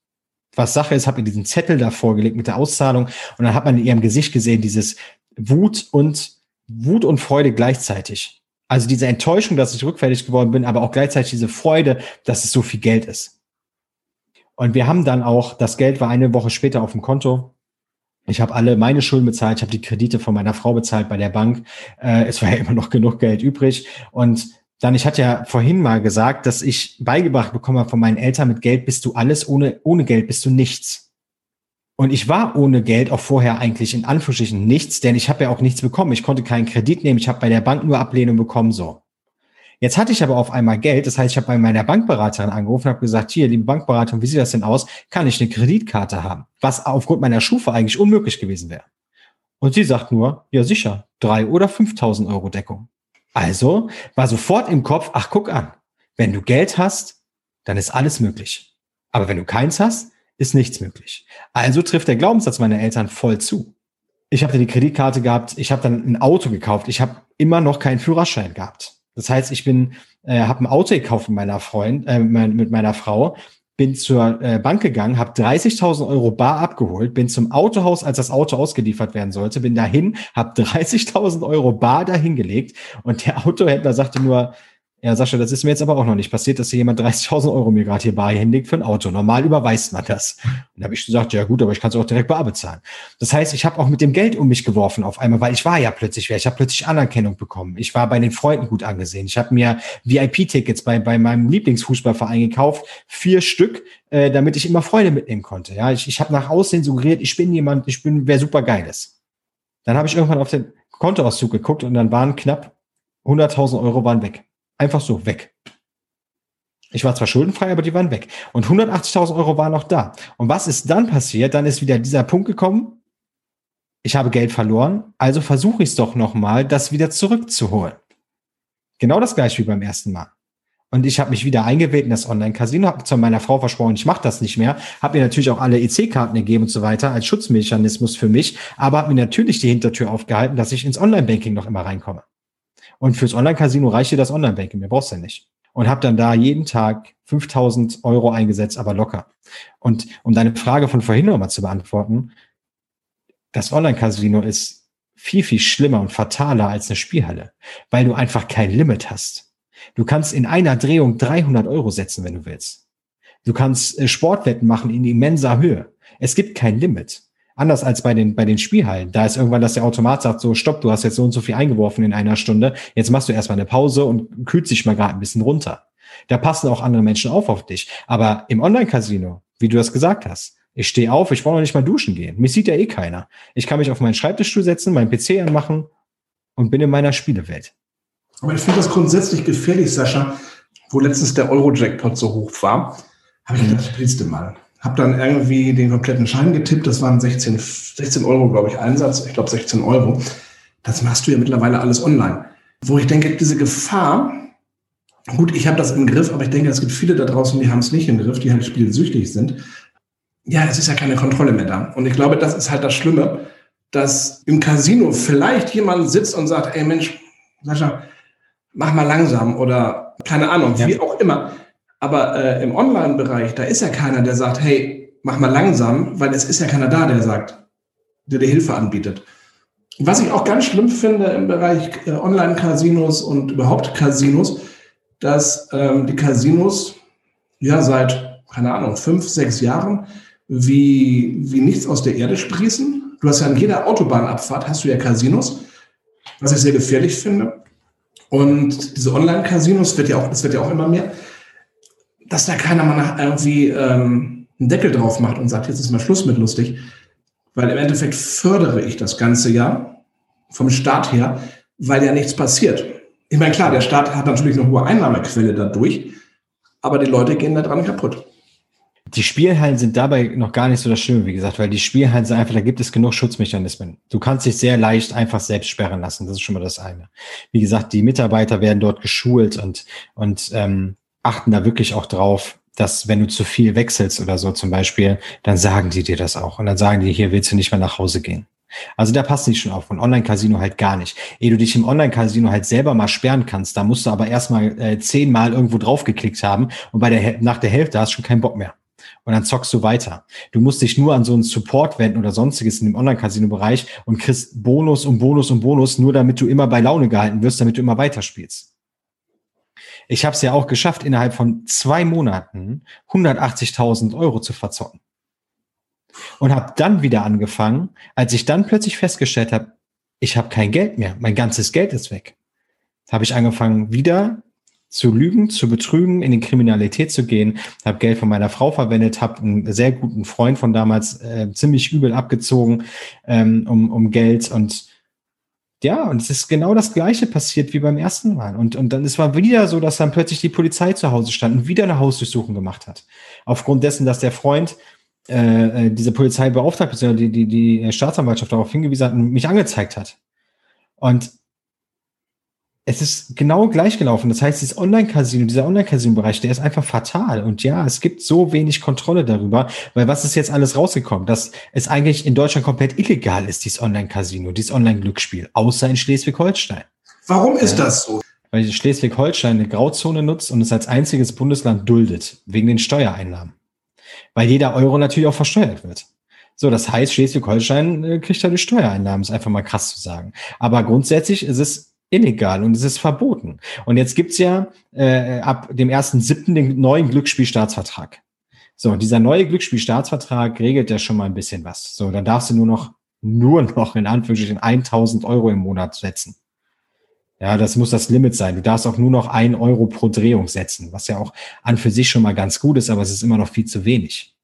was Sache ist, habe ihr diesen Zettel da vorgelegt mit der Auszahlung und dann hat man in ihrem Gesicht gesehen, dieses Wut und Wut und Freude gleichzeitig. Also diese Enttäuschung, dass ich rückfällig geworden bin, aber auch gleichzeitig diese Freude, dass es so viel Geld ist. Und wir haben dann auch, das Geld war eine Woche später auf dem Konto. Ich habe alle meine Schulden bezahlt, ich habe die Kredite von meiner Frau bezahlt bei der Bank. Äh, es war ja (laughs) immer noch genug Geld übrig. Und Dann, ich hatte ja vorhin mal gesagt, dass ich beigebracht bekomme von meinen Eltern, mit Geld bist du alles, ohne, ohne Geld bist du nichts. Und ich war ohne Geld auch vorher eigentlich in Anführungsstrichen nichts, denn ich habe ja auch nichts bekommen. Ich konnte keinen Kredit nehmen, ich habe bei der Bank nur Ablehnung bekommen, so. Jetzt hatte ich aber auf einmal Geld, das heißt, ich habe bei meiner Bankberaterin angerufen und habe gesagt, hier, liebe Bankberaterin, wie sieht das denn aus? Kann ich eine Kreditkarte haben? Was aufgrund meiner Schufa eigentlich unmöglich gewesen wäre. Und sie sagt nur, ja sicher, drei oder 5.000 Euro Deckung. Also war sofort im Kopf, ach guck an, wenn du Geld hast, dann ist alles möglich. Aber wenn du keins hast, ist nichts möglich. Also trifft der Glaubenssatz meiner Eltern voll zu. Ich habe die Kreditkarte gehabt, ich habe dann ein Auto gekauft, ich habe immer noch keinen Führerschein gehabt. Das heißt, ich bin, äh, habe ein Auto gekauft mit meiner Freund, äh, mit meiner Frau, bin zur äh, Bank gegangen, habe 30.000 Euro bar abgeholt, bin zum Autohaus, als das Auto ausgeliefert werden sollte, bin dahin, habe 30.000 Euro bar dahingelegt und der Autohändler sagte nur, ja, Sascha, das ist mir jetzt aber auch noch nicht passiert, dass hier jemand (laughs) 30.000 Euro mir gerade hier bar hinlegt für ein Auto. Normal überweist man das. Und da habe ich gesagt, ja gut, aber ich kann es auch direkt bar bezahlen. Das heißt, ich habe auch mit dem Geld um mich geworfen auf einmal, weil ich war ja plötzlich wer. Ich habe plötzlich Anerkennung bekommen. Ich war bei den Freunden gut angesehen. Ich habe mir VIP-Tickets bei, bei meinem Lieblingsfußballverein gekauft, vier Stück, äh, damit ich immer Freunde mitnehmen konnte. Ja, ich, ich habe nach Aussehen suggeriert, ich bin jemand, ich bin, wer super geil ist. Dann habe ich irgendwann auf den Kontoauszug geguckt und dann waren knapp 100.000 Euro waren weg. Einfach so weg. Ich war zwar schuldenfrei, aber die waren weg. Und 180.000 Euro waren noch da. Und was ist dann passiert? Dann ist wieder dieser Punkt gekommen, ich habe Geld verloren, also versuche ich es doch nochmal, das wieder zurückzuholen. Genau das gleiche wie beim ersten Mal. Und ich habe mich wieder eingewählt in das Online-Casino, habe zu meiner Frau versprochen, ich mache das nicht mehr, habe mir natürlich auch alle EC-Karten gegeben und so weiter als Schutzmechanismus für mich, aber habe mir natürlich die Hintertür aufgehalten, dass ich ins Online-Banking noch immer reinkomme. Und fürs Online-Casino reicht dir das Online-Banking, mehr brauchst du ja nicht. Und habe dann da jeden Tag 5000 Euro eingesetzt, aber locker. Und um deine Frage von vorhin nochmal zu beantworten, das Online-Casino ist viel, viel schlimmer und fataler als eine Spielhalle, weil du einfach kein Limit hast. Du kannst in einer Drehung 300 Euro setzen, wenn du willst. Du kannst äh, Sportwetten machen in immenser Höhe. Es gibt kein Limit. Anders als bei den, bei den Spielhallen. Da ist irgendwann, dass der Automat sagt, so, stopp, du hast jetzt so und so viel eingeworfen in einer Stunde. Jetzt machst du erstmal eine Pause und kühlt sich mal gerade ein bisschen runter. Da passen auch andere Menschen auf auf dich. Aber im Online-Casino, wie du das gesagt hast, ich stehe auf, ich brauche noch nicht mal duschen gehen. Mich sieht ja eh keiner. Ich kann mich auf meinen Schreibtischstuhl setzen, meinen PC anmachen und bin in meiner Spielewelt.
Aber ich finde das grundsätzlich gefährlich, Sascha. Wo letztens der Euro-Jackpot so hoch war, habe ich gedacht, spielst du mal. Habe dann irgendwie den kompletten Schein getippt. Das waren 16, 16 Euro, glaube ich, Einsatz. Ich glaube 16 Euro. Das machst du ja mittlerweile alles online. Wo ich denke, diese Gefahr, gut, ich habe das im Griff, aber ich denke, es gibt viele da draußen, die haben es nicht im Griff, die halt spielsüchtig sind. Ja, es ist ja keine Kontrolle mehr da. Und ich glaube, das ist halt das Schlimme, dass im Casino vielleicht jemand sitzt und sagt, ey Mensch, Sascha, mach mal langsam oder keine Ahnung, ja. wie auch immer. Aber äh, im Online-Bereich, da ist ja keiner, der sagt, hey, mach mal langsam, weil es ist ja keiner da, der sagt, der dir Hilfe anbietet. Was ich auch ganz schlimm finde im Bereich äh, Online-Casinos und überhaupt Casinos, dass ähm, die Casinos ja seit, keine Ahnung, fünf, sechs Jahren wie, wie nichts aus der Erde sprießen. Du hast ja an jeder Autobahnabfahrt hast du ja Casinos, was ich sehr gefährlich finde. Und diese Online-Casinos wird ja auch, das wird ja auch immer mehr dass da keiner mal irgendwie ähm, einen Deckel drauf macht und sagt, jetzt ist mal Schluss mit lustig. Weil im Endeffekt fördere ich das ganze ja vom Staat her, weil ja nichts passiert. Ich meine, klar, der Staat hat natürlich eine hohe Einnahmequelle dadurch, aber die Leute gehen da dran kaputt.
Die Spielhallen sind dabei noch gar nicht so das Schlimme, wie gesagt, weil die Spielhallen sind einfach, da gibt es genug Schutzmechanismen. Du kannst dich sehr leicht einfach selbst sperren lassen. Das ist schon mal das eine. Wie gesagt, die Mitarbeiter werden dort geschult und, und ähm, achten da wirklich auch drauf, dass wenn du zu viel wechselst oder so zum Beispiel, dann sagen die dir das auch. Und dann sagen die, hier willst du nicht mehr nach Hause gehen. Also da passen die schon auf. Und Online-Casino halt gar nicht. Ehe du dich im Online-Casino halt selber mal sperren kannst, da musst du aber erstmal äh, zehnmal irgendwo draufgeklickt haben und bei der nach der Hälfte hast du schon keinen Bock mehr. Und dann zockst du weiter. Du musst dich nur an so einen Support wenden oder sonstiges in dem Online-Casino-Bereich und kriegst Bonus und Bonus und Bonus, nur damit du immer bei Laune gehalten wirst, damit du immer weiterspielst. Ich habe es ja auch geschafft, innerhalb von zwei Monaten 180.000 Euro zu verzocken. Und habe dann wieder angefangen, als ich dann plötzlich festgestellt habe, ich habe kein Geld mehr, mein ganzes Geld ist weg. Habe ich angefangen, wieder zu lügen, zu betrügen, in die Kriminalität zu gehen, habe Geld von meiner Frau verwendet, habe einen sehr guten Freund von damals äh, ziemlich übel abgezogen ähm, um, um Geld und ja, und es ist genau das Gleiche passiert wie beim ersten Mal. Und, und dann es war wieder so, dass dann plötzlich die Polizei zu Hause stand und wieder eine Hausdurchsuchung gemacht hat. Aufgrund dessen, dass der Freund äh, äh diese Polizei beauftragt, beziehungsweise die, die, die Staatsanwaltschaft darauf hingewiesen hat und mich angezeigt hat. Und es ist genau gleich gelaufen. Das heißt, dieses Online-Casino, dieser Online-Casino-Bereich, der ist einfach fatal. Und ja, es gibt so wenig Kontrolle darüber, weil was ist jetzt alles rausgekommen? Dass es eigentlich in Deutschland komplett illegal ist, dieses Online-Casino, dieses Online-Glücksspiel, außer in Schleswig-Holstein.
Warum ist das so?
Weil Schleswig-Holstein eine Grauzone nutzt und es als einziges Bundesland duldet, wegen den Steuereinnahmen. Weil jeder Euro natürlich auch versteuert wird. So, das heißt, Schleswig-Holstein äh, kriegt da die Steuereinnahmen, ist einfach mal krass zu sagen. Aber grundsätzlich ist es illegal und es ist verboten. Und jetzt gibt's ja äh, ab dem 1.7. den neuen Glücksspielstaatsvertrag. So, dieser neue Glücksspielstaatsvertrag regelt ja schon mal ein bisschen was. So, dann darfst du nur noch, nur noch in Anführungsstrichen 1000 Euro im Monat setzen. Ja, das muss das Limit sein. Du darfst auch nur noch ein Euro pro Drehung setzen, was ja auch an für sich schon mal ganz gut ist, aber es ist immer noch viel zu wenig.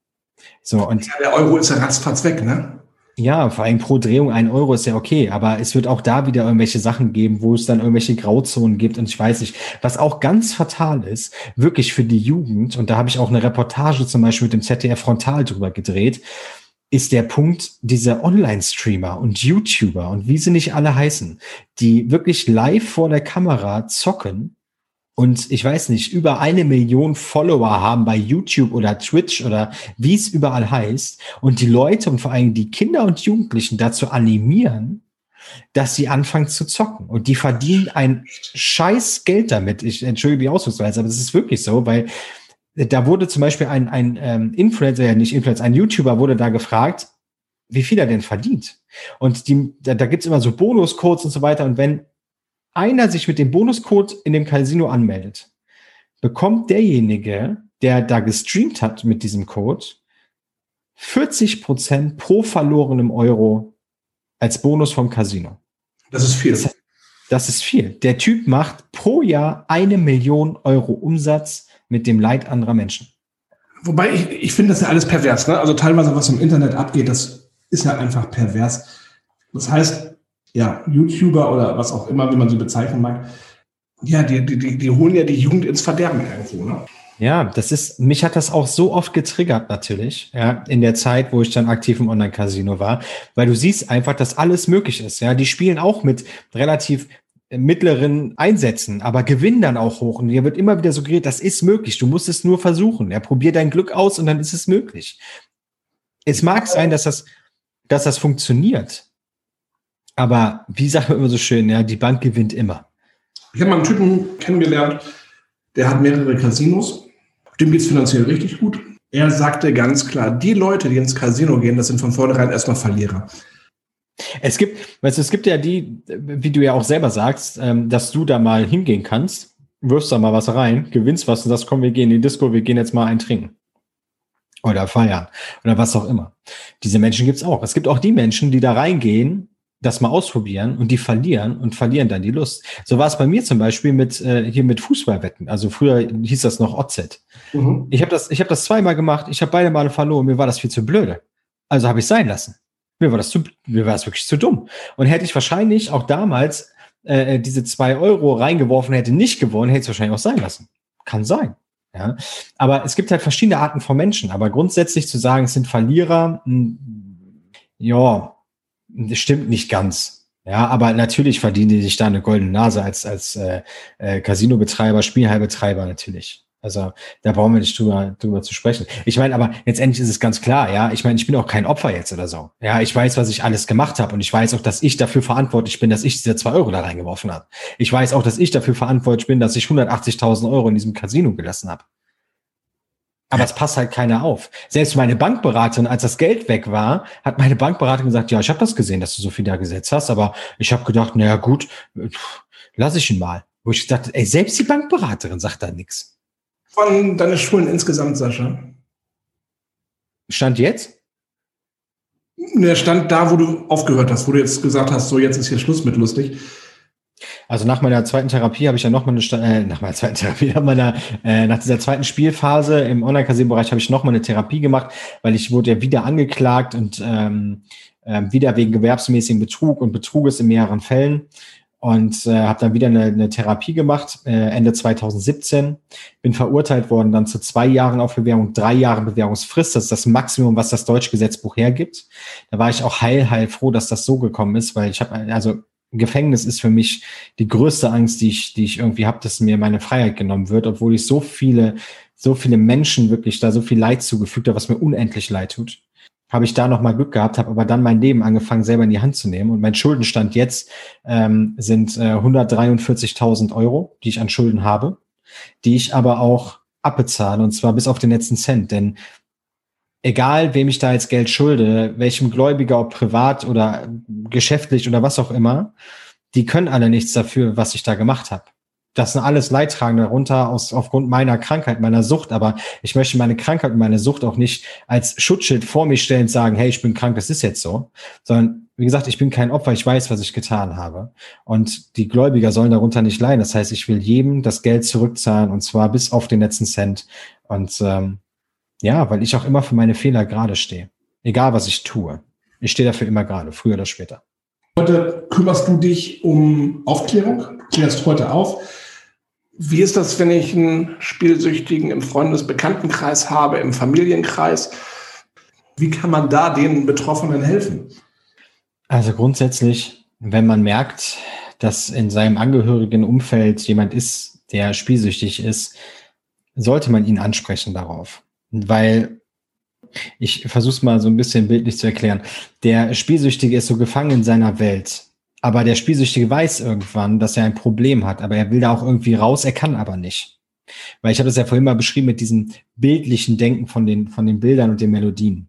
So, und. Ja, der Euro ist ja ratzfatz weg, ne?
Ja, vor allem pro Drehung ein Euro ist ja okay, aber es wird auch da wieder irgendwelche Sachen geben, wo es dann irgendwelche Grauzonen gibt und ich weiß nicht, was auch ganz fatal ist, wirklich für die Jugend, und da habe ich auch eine Reportage zum Beispiel mit dem ZDF Frontal drüber gedreht, ist der Punkt dieser Online-Streamer und YouTuber und wie sie nicht alle heißen, die wirklich live vor der Kamera zocken und ich weiß nicht, über eine Million Follower haben bei YouTube oder Twitch oder wie es überall heißt und die Leute und vor allem die Kinder und Jugendlichen dazu animieren, dass sie anfangen zu zocken. Und die verdienen ein scheiß Geld damit. Ich entschuldige die Ausdrucksweise, aber es ist wirklich so, weil da wurde zum Beispiel ein, ein ähm, Influencer, ja nicht Influencer, ein YouTuber wurde da gefragt, wie viel er denn verdient. Und die, da, da gibt's immer so Bonuscodes und so weiter. Und wenn einer sich mit dem Bonuscode in dem Casino anmeldet, bekommt derjenige, der da gestreamt hat mit diesem Code, 40 Prozent pro verlorenem Euro als Bonus vom Casino.
Das ist viel.
Das, das ist viel. Der Typ macht pro Jahr eine Million Euro Umsatz mit dem Leid anderer Menschen.
Wobei ich, ich finde das ja alles pervers. Ne? Also teilweise, was im Internet abgeht, das ist ja einfach pervers. Das heißt, ja, YouTuber oder was auch immer, wie man sie bezeichnen mag, ja, die, die, die holen ja die Jugend ins Verderben irgendwo, ne?
Ja, das ist, mich hat das auch so oft getriggert natürlich, ja, in der Zeit, wo ich dann aktiv im Online-Casino war, weil du siehst einfach, dass alles möglich ist, ja. Die spielen auch mit relativ mittleren Einsätzen, aber gewinnen dann auch hoch. Und dir wird immer wieder suggeriert, das ist möglich. Du musst es nur versuchen. Ja, probier dein Glück aus und dann ist es möglich. Es mag sein, dass das, dass das funktioniert. Aber wie sagt man immer so schön, ja, die Bank gewinnt immer.
Ich habe mal einen Typen kennengelernt, der hat mehrere Casinos. Dem geht es finanziell richtig gut. Er sagte ganz klar, die Leute, die ins Casino gehen, das sind von vornherein erstmal Verlierer.
Es gibt, weißt du, es gibt ja die, wie du ja auch selber sagst, ähm, dass du da mal hingehen kannst, wirfst da mal was rein, gewinnst was und sagst, komm, wir gehen in die Disco, wir gehen jetzt mal ein trinken. Oder feiern. Oder was auch immer. Diese Menschen gibt's auch. Es gibt auch die Menschen, die da reingehen das mal ausprobieren und die verlieren und verlieren dann die Lust. So war es bei mir zum Beispiel mit äh, hier mit Fußballwetten. Also früher hieß das noch OZ. Mhm. Ich habe das, ich habe das zweimal gemacht. Ich habe beide Male verloren. Mir war das viel zu blöde. Also habe ich sein lassen. Mir war das zu, mir war das wirklich zu dumm. Und hätte ich wahrscheinlich auch damals äh, diese zwei Euro reingeworfen, hätte nicht gewonnen, hätte es wahrscheinlich auch sein lassen. Kann sein. Ja, aber es gibt halt verschiedene Arten von Menschen. Aber grundsätzlich zu sagen, es sind Verlierer, mh, hm, ja, das stimmt nicht ganz. Ja, aber natürlich verdienen die sich da eine goldene Nase als, als äh, äh, Casino-Betreiber, Spielheilbetreiber natürlich. Also da brauchen wir nicht drüber, drüber zu sprechen. Ich meine, aber letztendlich ist es ganz klar, ja. Ich meine, ich bin auch kein Opfer jetzt oder so. Ja, ich weiß, was ich alles gemacht habe und ich weiß auch, dass ich dafür verantwortlich bin, dass ich diese zwei Euro da reingeworfen habe. Ich weiß auch, dass ich dafür verantwortlich bin, dass ich 180.000 Euro in diesem Casino gelassen habe. Aber es passt halt keiner auf. Selbst meine Bankberaterin, als das Geld weg war, hat meine Bankberaterin gesagt, ja, ich habe das gesehen, dass du so viel da gesetzt hast, aber ich habe gedacht, naja gut, lass ich ihn mal. Wo ich dachte, ey, selbst die Bankberaterin sagt da nichts.
Von deine Schulen insgesamt, Sascha?
Stand jetzt?
Der stand da, wo du aufgehört hast, wo du jetzt gesagt hast, so jetzt ist hier Schluss mit lustig.
Also nach meiner zweiten Therapie habe ich ja noch mal eine äh, nach meiner (laughs) zweiten Therapie, nach meiner äh, nach dieser zweiten Spielphase im Online-Casino-Bereich habe ich noch mal eine Therapie gemacht, weil ich wurde ja wieder angeklagt und ähm, äh, wieder wegen gewerbsmäßigen Betrug und Betruges in mehreren Fällen. Und äh, habe dann wieder eine, eine Therapie gemacht äh, Ende 2017 bin verurteilt worden dann zu zwei Jahren auf Bewährung drei Jahre Bewährungsfrist. Das ist das Maximum was das deutsche Gesetzbuch hergibt. Da war ich auch heil heil froh dass das so gekommen ist weil ich habe also Gefängnis ist für mich die größte Angst, die ich, die ich irgendwie habe, dass mir meine Freiheit genommen wird, obwohl ich so viele, so viele Menschen wirklich da so viel Leid zugefügt habe, was mir unendlich leid tut. Habe ich da noch mal Glück gehabt, habe aber dann mein Leben angefangen, selber in die Hand zu nehmen. Und mein Schuldenstand jetzt ähm, sind äh, 143.000 Euro, die ich an Schulden habe, die ich aber auch abbezahle, und zwar bis auf den letzten Cent. Denn egal wem ich da jetzt Geld schulde, welchem Gläubiger, ob privat oder geschäftlich oder was auch immer, die können alle nichts dafür, was ich da gemacht habe. Das sind alles Leidtragende darunter aus, aufgrund meiner Krankheit, meiner Sucht. Aber ich möchte meine Krankheit und meine Sucht auch nicht als Schutzschild vor mich stellen und sagen, hey, ich bin krank, das ist jetzt so. Sondern, wie gesagt, ich bin kein Opfer, ich weiß, was ich getan habe. Und die Gläubiger sollen darunter nicht leiden. Das heißt, ich will jedem das Geld zurückzahlen und zwar bis auf den letzten Cent. Und ähm, ja, weil ich auch immer für meine Fehler gerade stehe. Egal, was ich tue. Ich stehe dafür immer gerade, früher oder später.
Heute kümmerst du dich um Aufklärung, du klärst heute auf. Wie ist das, wenn ich einen Spielsüchtigen im Freundesbekanntenkreis habe, im Familienkreis? Wie kann man da den Betroffenen helfen?
Also grundsätzlich, wenn man merkt, dass in seinem angehörigen Umfeld jemand ist, der spielsüchtig ist, sollte man ihn ansprechen darauf weil ich versuche es mal so ein bisschen bildlich zu erklären. Der Spielsüchtige ist so gefangen in seiner Welt. Aber der Spielsüchtige weiß irgendwann, dass er ein Problem hat, aber er will da auch irgendwie raus, er kann aber nicht. Weil ich habe das ja vorhin mal beschrieben mit diesem bildlichen Denken von den, von den Bildern und den Melodien.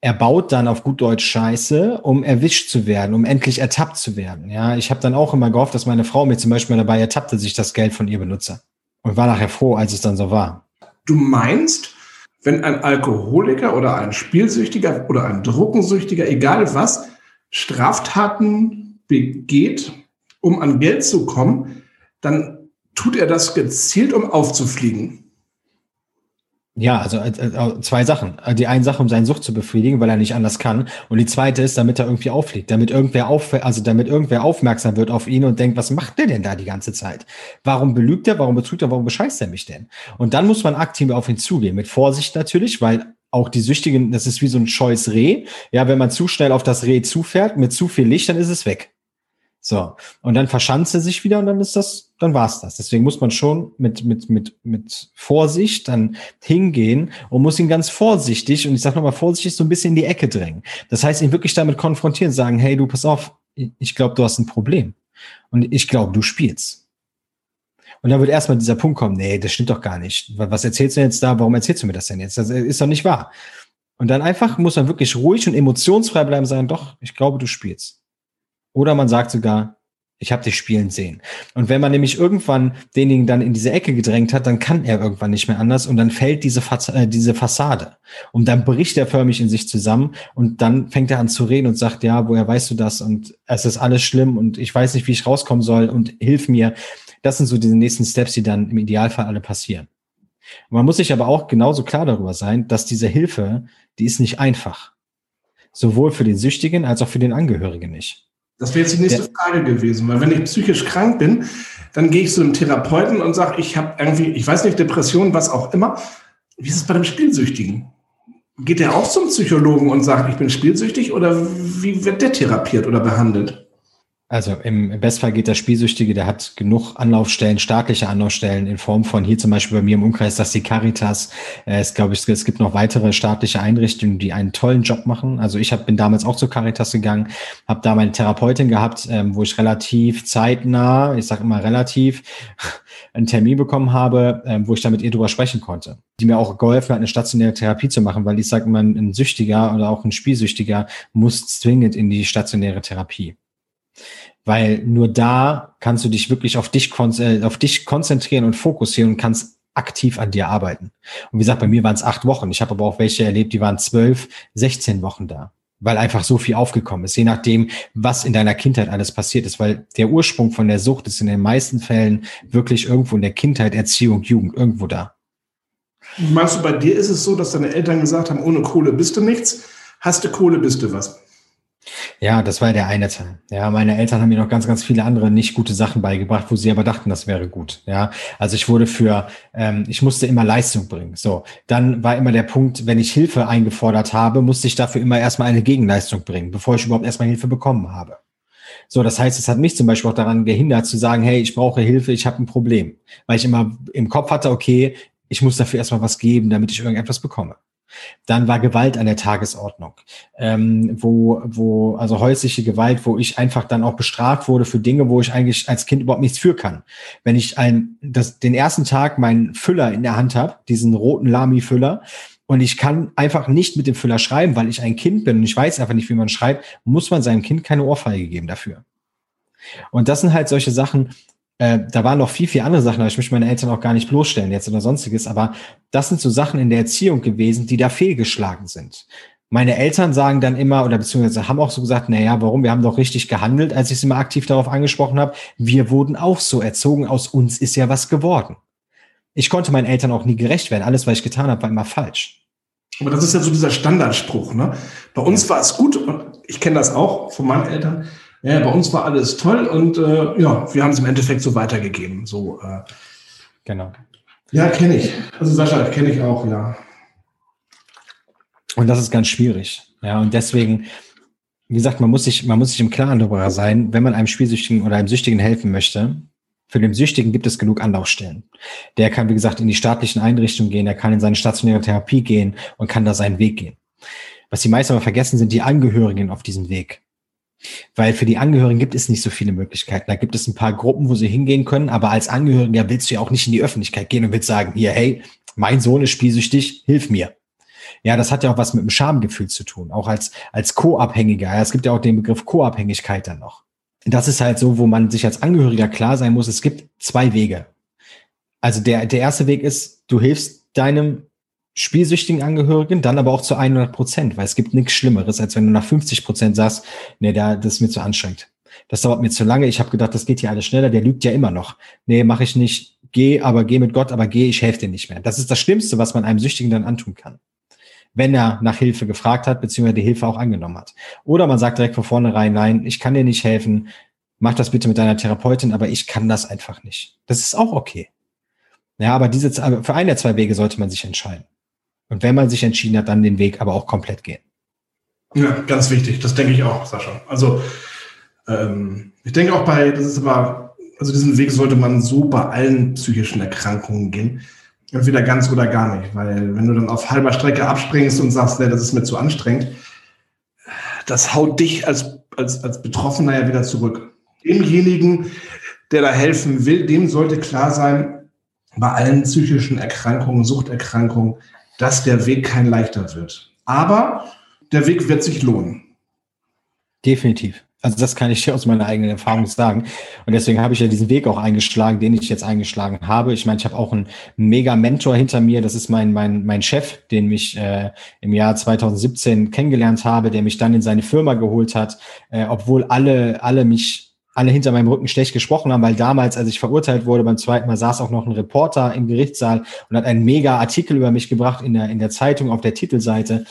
Er baut dann auf gut Deutsch Scheiße, um erwischt zu werden, um endlich ertappt zu werden. Ja, ich habe dann auch immer gehofft, dass meine Frau mir zum Beispiel dabei ertappt, dass ich das Geld von ihr benutze. Und war nachher froh, als es dann so war.
Du meinst, wenn ein Alkoholiker oder ein Spielsüchtiger oder ein Druckensüchtiger, egal was, Straftaten begeht, um an Geld zu kommen, dann tut er das gezielt, um aufzufliegen.
Ja, also äh, äh, zwei Sachen. Die eine Sache, um seine Sucht zu befriedigen, weil er nicht anders kann. Und die zweite ist, damit er irgendwie auffliegt, damit irgendwer auf, also damit irgendwer aufmerksam wird auf ihn und denkt, was macht der denn da die ganze Zeit? Warum belügt er? Warum betrügt er? Warum bescheißt er mich denn? Und dann muss man aktiv auf ihn zugehen. Mit Vorsicht natürlich, weil auch die Süchtigen, das ist wie so ein scheues Reh. Ja, wenn man zu schnell auf das Reh zufährt, mit zu viel Licht, dann ist es weg. So. Und dann verschanzt er sich wieder und dann ist das, dann war's das. Deswegen muss man schon mit, mit, mit, mit Vorsicht dann hingehen und muss ihn ganz vorsichtig, und ich sage nochmal vorsichtig, so ein bisschen in die Ecke drängen. Das heißt, ihn wirklich damit konfrontieren, sagen, hey, du, pass auf, ich glaube, du hast ein Problem. Und ich glaube, du spielst. Und dann wird erstmal dieser Punkt kommen, nee, das stimmt doch gar nicht. Was erzählst du jetzt da? Warum erzählst du mir das denn jetzt? Das ist doch nicht wahr. Und dann einfach muss man wirklich ruhig und emotionsfrei bleiben sagen, doch, ich glaube, du spielst. Oder man sagt sogar, ich habe dich spielen sehen. Und wenn man nämlich irgendwann denjenigen dann in diese Ecke gedrängt hat, dann kann er irgendwann nicht mehr anders und dann fällt diese, Faz äh, diese Fassade. Und dann bricht er förmlich in sich zusammen und dann fängt er an zu reden und sagt, ja, woher weißt du das? Und es ist alles schlimm und ich weiß nicht, wie ich rauskommen soll und hilf mir. Das sind so diese nächsten Steps, die dann im Idealfall alle passieren. Man muss sich aber auch genauso klar darüber sein, dass diese Hilfe, die ist nicht einfach. Sowohl für den Süchtigen als auch für den Angehörigen nicht.
Das wäre jetzt die nächste ja. Frage gewesen, weil wenn ich psychisch krank bin, dann gehe ich zu einem Therapeuten und sage, ich habe irgendwie, ich weiß nicht, Depression, was auch immer. Wie ist es bei dem Spielsüchtigen? Geht der auch zum Psychologen und sagt, ich bin spielsüchtig oder wie wird der therapiert oder behandelt?
Also im Bestfall geht der Spielsüchtige, der hat genug Anlaufstellen, staatliche Anlaufstellen in Form von hier zum Beispiel bei mir im Umkreis, das die Caritas. Äh, es glaube ich, es gibt noch weitere staatliche Einrichtungen, die einen tollen Job machen. Also ich hab, bin damals auch zur Caritas gegangen, habe da meine Therapeutin gehabt, ähm, wo ich relativ zeitnah, ich sage immer relativ, (laughs) einen Termin bekommen habe, ähm, wo ich da mit ihr drüber sprechen konnte. Die mir auch geholfen hat, eine stationäre Therapie zu machen, weil ich sage immer, ein Süchtiger oder auch ein Spielsüchtiger muss zwingend in die stationäre Therapie. Weil nur da kannst du dich wirklich auf dich, äh, auf dich konzentrieren und fokussieren und kannst aktiv an dir arbeiten. Und wie gesagt, bei mir waren es acht Wochen. Ich habe aber auch welche erlebt, die waren zwölf, 16 Wochen da. weil einfach so viel aufgekommen ist, je nachdem, was in deiner Kindheit alles passiert ist, weil der Ursprung von der Sucht ist in den meisten Fällen wirklich irgendwo in der Kindheit, Erziehung, Jugend, irgendwo da.
Meinst du, bei dir ist es so, dass deine Eltern gesagt haben, ohne Kohle bist du nichts, hast du Kohle, bist du was?
Ja, das war der eine Teil. Ja, meine Eltern haben mir noch ganz, ganz viele andere nicht gute Sachen beigebracht, wo sie aber dachten, das wäre gut. Ja, also ich wurde für, ähm, ich musste immer Leistung bringen. So, dann war immer der Punkt, wenn ich Hilfe eingefordert habe, musste ich dafür immer erstmal eine Gegenleistung bringen, bevor ich überhaupt erstmal Hilfe bekommen habe. So, das heißt, es hat mich zum Beispiel auch daran gehindert zu sagen, hey, ich brauche Hilfe, ich habe ein Problem, weil ich immer im Kopf hatte, okay, ich muss dafür erstmal was geben, damit ich irgendetwas bekomme. Dann war Gewalt an der Tagesordnung, ähm, wo, wo, also häusliche Gewalt, wo ich einfach dann auch bestraft wurde für Dinge, wo ich eigentlich als Kind überhaupt nichts für kann. Wenn ich ein, das, den ersten Tag meinen Füller in der Hand habe, diesen roten Lami-Füller, und ich kann einfach nicht mit dem Füller schreiben, weil ich ein Kind bin und ich weiß einfach nicht, wie man schreibt, muss man seinem Kind keine Ohrfeige geben dafür. Und das sind halt solche Sachen, äh, da waren noch viel, viel andere Sachen, aber ich möchte meine Eltern auch gar nicht bloßstellen jetzt oder sonstiges, aber das sind so Sachen in der Erziehung gewesen, die da fehlgeschlagen sind. Meine Eltern sagen dann immer, oder beziehungsweise haben auch so gesagt, na ja, warum? Wir haben doch richtig gehandelt, als ich sie mal aktiv darauf angesprochen habe. Wir wurden auch so erzogen, aus uns ist ja was geworden. Ich konnte meinen Eltern auch nie gerecht werden. Alles, was ich getan habe, war immer falsch.
Aber das ist ja so dieser Standardspruch. Ne? Bei uns war es gut und ich kenne das auch von meinen Eltern ja, bei uns war alles toll und äh, ja, wir haben es im Endeffekt so weitergegeben. So, äh.
Genau.
Ja, kenne ich. Also Sascha, kenne ich auch, ja.
Und das ist ganz schwierig. Ja, und deswegen, wie gesagt, man muss sich, man muss sich im Klaren darüber sein, wenn man einem Spielsüchtigen oder einem Süchtigen helfen möchte. Für den Süchtigen gibt es genug Anlaufstellen. Der kann, wie gesagt, in die staatlichen Einrichtungen gehen, der kann in seine stationäre Therapie gehen und kann da seinen Weg gehen. Was die meisten aber vergessen, sind die Angehörigen auf diesem Weg. Weil für die Angehörigen gibt es nicht so viele Möglichkeiten. Da gibt es ein paar Gruppen, wo sie hingehen können, aber als Angehöriger willst du ja auch nicht in die Öffentlichkeit gehen und willst sagen, hier, hey, mein Sohn ist spielsüchtig, hilf mir. Ja, das hat ja auch was mit dem Schamgefühl zu tun, auch als, als Co-Abhängiger. Ja, es gibt ja auch den Begriff Co-Abhängigkeit dann noch. Das ist halt so, wo man sich als Angehöriger klar sein muss, es gibt zwei Wege. Also der, der erste Weg ist, du hilfst deinem spielsüchtigen Angehörigen, dann aber auch zu 100 Prozent, weil es gibt nichts Schlimmeres, als wenn du nach 50 Prozent sagst, nee, da, das ist mir zu anstrengend. Das dauert mir zu lange. Ich habe gedacht, das geht hier alles schneller. Der lügt ja immer noch. Nee, mache ich nicht. Geh, aber geh mit Gott, aber geh, ich helfe dir nicht mehr. Das ist das Schlimmste, was man einem Süchtigen dann antun kann. Wenn er nach Hilfe gefragt hat, beziehungsweise die Hilfe auch angenommen hat. Oder man sagt direkt von vornherein, nein, ich kann dir nicht helfen. Mach das bitte mit deiner Therapeutin, aber ich kann das einfach nicht. Das ist auch okay. Ja, aber diese, für einen der zwei Wege sollte man sich entscheiden. Und wenn man sich entschieden hat, dann den Weg aber auch komplett gehen.
Ja, ganz wichtig. Das denke ich auch, Sascha. Also ähm, ich denke auch bei, das ist aber, also diesen Weg sollte man so bei allen psychischen Erkrankungen gehen. Entweder ganz oder gar nicht. Weil wenn du dann auf halber Strecke abspringst und sagst, nee, das ist mir zu anstrengend, das haut dich als, als, als Betroffener ja wieder zurück. Demjenigen, der da helfen will, dem sollte klar sein, bei allen psychischen Erkrankungen, Suchterkrankungen, dass der Weg kein leichter wird. Aber der Weg wird sich lohnen.
Definitiv. Also das kann ich dir aus meiner eigenen Erfahrung sagen. Und deswegen habe ich ja diesen Weg auch eingeschlagen, den ich jetzt eingeschlagen habe. Ich meine, ich habe auch einen mega Mentor hinter mir. Das ist mein, mein, mein Chef, den mich äh, im Jahr 2017 kennengelernt habe, der mich dann in seine Firma geholt hat, äh, obwohl alle, alle mich alle hinter meinem Rücken schlecht gesprochen haben, weil damals, als ich verurteilt wurde, beim zweiten Mal saß auch noch ein Reporter im Gerichtssaal und hat einen mega Artikel über mich gebracht in der, in der Zeitung auf der Titelseite.